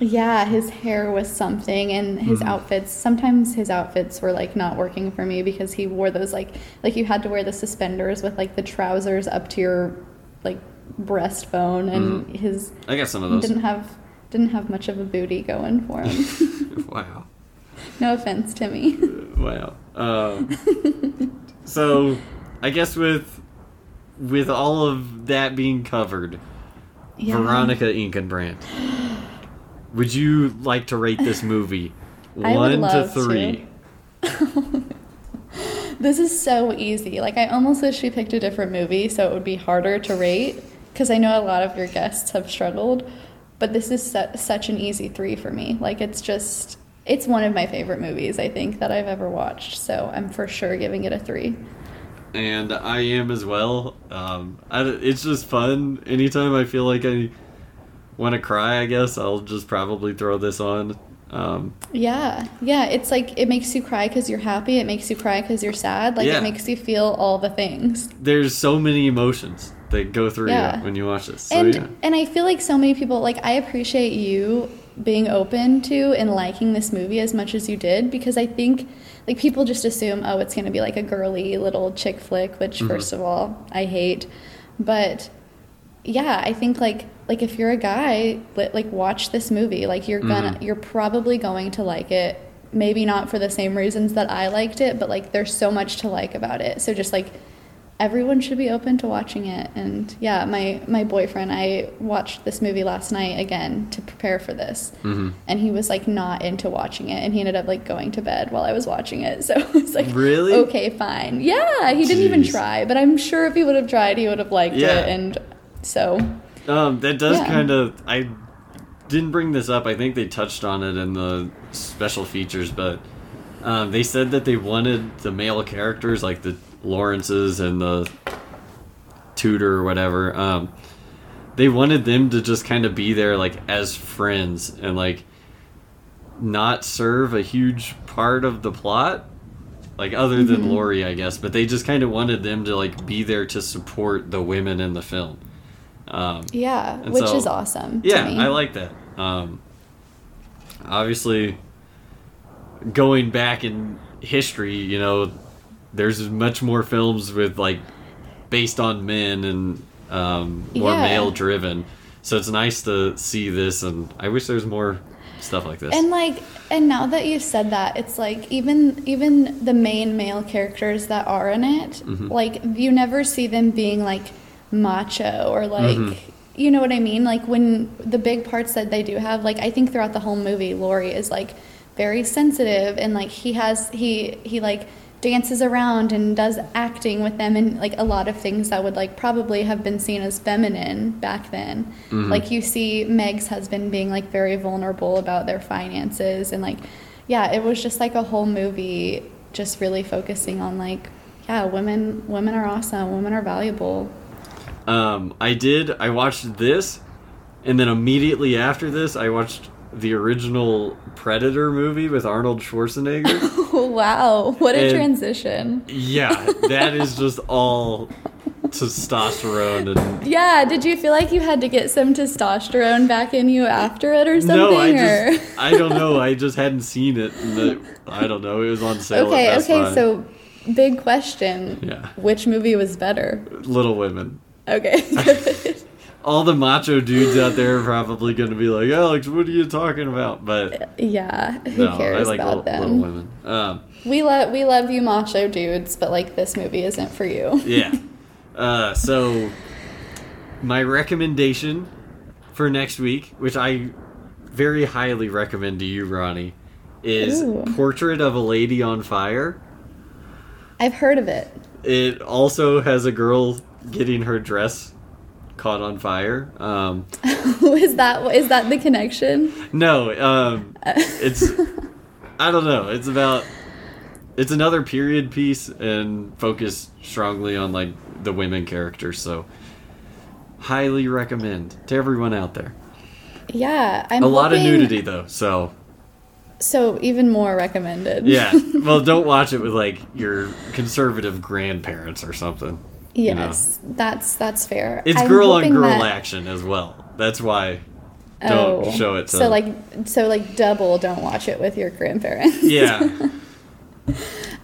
Yeah, his hair was something, and his Mhm. outfits. Sometimes his outfits were like not working for me because he wore those like like you had to wear the suspenders with like the trousers up to your like breastbone, and Mhm. his I got some of those. didn't have didn't have much of a booty going for him. wow. no offense, Timmy. Wow. Um, so, I guess with with all of that being covered, Yeah. Veronica Inkenbrand, would you like to rate this movie one to love to. three? This is so easy. Like I almost wish we picked a different movie so it would be harder to rate because I know a lot of your guests have struggled, but this is su- such an easy 3 for me. Like it's just it's one of my favorite movies I think that I've ever watched. So I'm for sure giving it a 3. And I am as well. Um, I, it's just fun. Anytime I feel like I want to cry, I guess I'll just probably throw this on. Um, Yeah. Yeah, it's like it makes you cry cuz you're happy, it makes you cry cuz you're sad. Like Yeah. it makes you feel all the things. there's so many emotions that go through Yeah. you when you watch this. So and yeah. and I feel like so many people like I appreciate you being open to and liking this movie as much as you did because I think like people just assume oh it's going to be like a girly little chick flick which Mhm. first of all I hate but yeah I think like like if you're a guy like watch this movie like you're gonna Mhm. you're probably going to like it maybe not for the same reasons that I liked it but like there's so much to like about it so just like everyone should be open to watching it and yeah my my boyfriend i watched this movie last night again to prepare for this Mhm. and he was like not into watching it and he ended up like going to bed while i was watching it so it's like Really? okay fine yeah he didn't even try but i'm sure if he would have tried he would have liked Yeah. it and so Um, that does Yeah. kind of. I didn't bring this up. I think they touched on it in the special features, but um, they said that they wanted the male characters, like the Lawrences and the tutor or whatever. Um, they wanted them to just kind of be there, like as friends, and like not serve a huge part of the plot. Like other than Mhm. Laurie, I guess, but they just kind of wanted them to like be there to support the women in the film. Um, yeah which so- is awesome to yeah. I like that. Um, obviously, going back in history, you know, there's much more films with like based on men and um, more Yeah. male driven. So it's nice to see this, and I wish there was more stuff like this. And like, and now that you've said that, it's like even even the main male characters that are in it, Mhm. like you never see them being like macho or like, Mhm. you know what I mean? Like when the big parts that they do have, like I think throughout the whole movie, Laurie is like very sensitive and like he has he he like dances around and does acting with them and like a lot of things that would like probably have been seen as feminine back then Mhm. like you see meg's husband being like very vulnerable about their finances and like yeah it was just like a whole movie just really focusing on like yeah women women are awesome women are valuable Um, I did. I watched this, and then immediately after this, I watched the original Predator movie with Arnold Schwarzenegger. wow what a And- transition yeah, that is just all testosterone and yeah did you feel like you had to get some testosterone back in you after it or something no, I or? just I don't know. I just hadn't seen it. The, I don't know. It was on sale. okay okay Buy. so big question Yeah. which movie was better Little Women. okay. All the macho dudes out there are probably going to be like, Alex, what are you talking about? But yeah who no, I cares like about little, them little Women. Um, We love we love you macho dudes, but like this movie isn't for you. yeah. Uh, so my recommendation for next week, which I very highly recommend to you, Ronnie, is Ooh. Portrait of a Lady on Fire. I've heard of it. It also has a girl getting her dress caught on fire. Um, is that is that the connection? no, um, it's I don't know. It's about it's another period piece and focused strongly on like the women characters. So highly recommend to everyone out there. Yeah, I'm a lot of nudity though, so So even more recommended. yeah. well, don't watch it with like your conservative grandparents or something. You know. yes, that's that's fair. It's I'm girl on girl that- action as well. That's why don't show it to Oh. so like so like double don't watch it with your grandparents. yeah.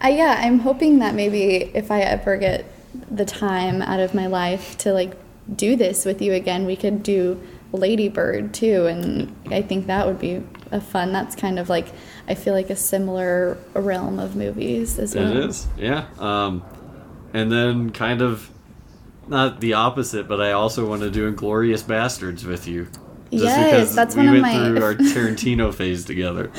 I, yeah, I'm hoping that maybe if I ever get the time out of my life to like do this with you again, we could do Lady Bird too, and I think that would be a fun. That's kind of like I feel like a similar realm of movies as well. It is, yeah. Um, and then kind of not the opposite, but I also want to do Inglourious Basterds with you. Just Yes, because that's we one of went my- through our Tarantino phase together.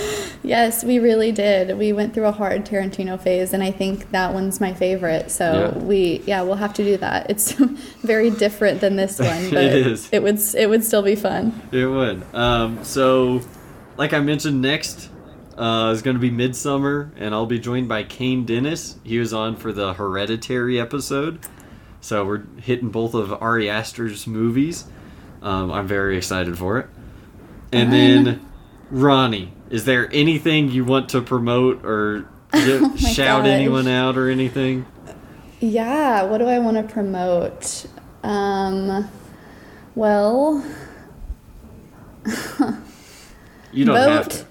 Yes, we really did. We went through a hard Tarantino phase, and I think that one's my favorite. So Yeah. we, yeah, we'll have to do that. It's very different than this one, but It is. It would, it would still be fun. It would. Um, so, like I mentioned, next uh, is going to be Midsommar, and I'll be joined by Kane Dennis. He was on for the Hereditary episode. So we're hitting both of Ari Aster's movies. Um, I'm very excited for it. And then, Ronnie, is there anything you want to promote or Oh shout gosh. anyone out or anything? Yeah, what do I want to promote? Um, well, You don't have to.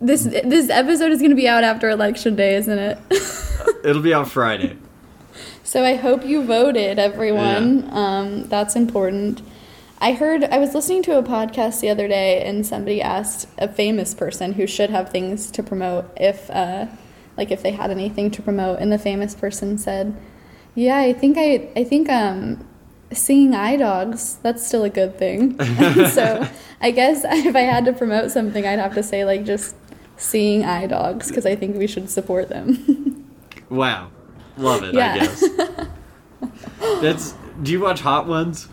This this episode is going to be out after election day, isn't it? It'll be out Friday. So I hope you voted, everyone. Um, that's important. I heard I was listening to a podcast the other day, and somebody asked a famous person who should have things to promote if, uh, like, if they had anything to promote, and the famous person said, "Yeah, I think I, I think um, seeing eye dogs that's still a good thing." so I guess if I had to promote something, I'd have to say like just seeing eye dogs because I think we should support them. Wow. Love it, Yeah. I guess. That's do you watch Hot Ones?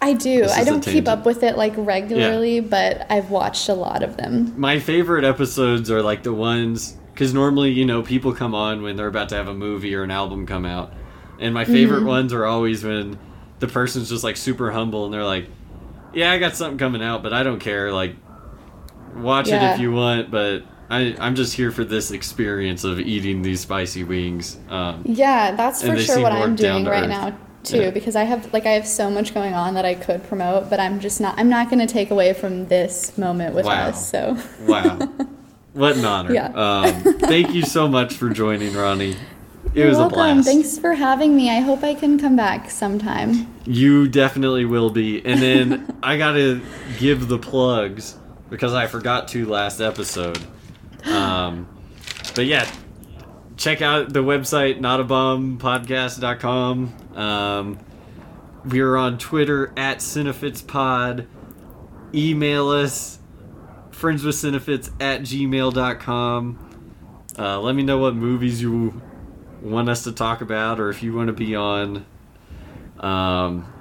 I do. I don't keep up with it like regularly, but I've watched a lot of them. My favorite episodes are like the ones cuz normally, you know, people come on when they're about to have a movie or an album come out. And my favorite Mm-hmm. ones are always when the person's just like super humble and they're like, "Yeah, I got something coming out, but I don't care. Like watch it if you want, but I, I'm just here for this experience of eating these spicy wings. Um, Yeah, that's for sure what I'm doing right earth. now too Yeah. because I have like I have so much going on that I could promote, but I'm just not I'm not going to take away from this moment with Wow. us. So Wow. What an honor. Yeah. Um, thank you so much for joining, Ronnie. It You're was welcome. a blast. Thanks for having me. I hope I can come back sometime. You definitely will be. And then I got to give the plugs because I forgot to last episode. Um, but yeah, check out the website, notabombpodcast.com. Um, we're on Twitter at CinefitsPod. Email us, friendswithcinefits at gmail.com. Uh, let me know what movies you want us to talk about or if you want to be on. Um,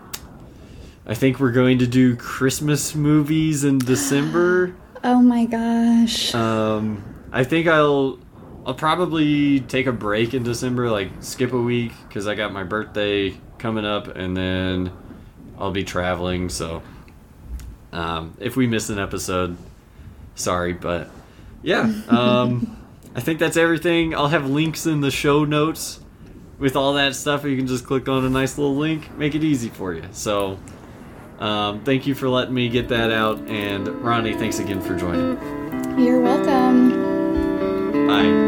I think we're going to do Christmas movies in December. Oh my gosh. Um, I think I'll I'll probably take a break in December, like skip a week because I got my birthday coming up, and then I'll be traveling. So um, if we miss an episode, sorry, but yeah. Um, I think that's everything. I'll have links in the show notes with all that stuff. You can just click on a nice little link, make it easy for you. So. Um, thank you for letting me get that out, and Ronnie, thanks again for joining. You're welcome. Bye.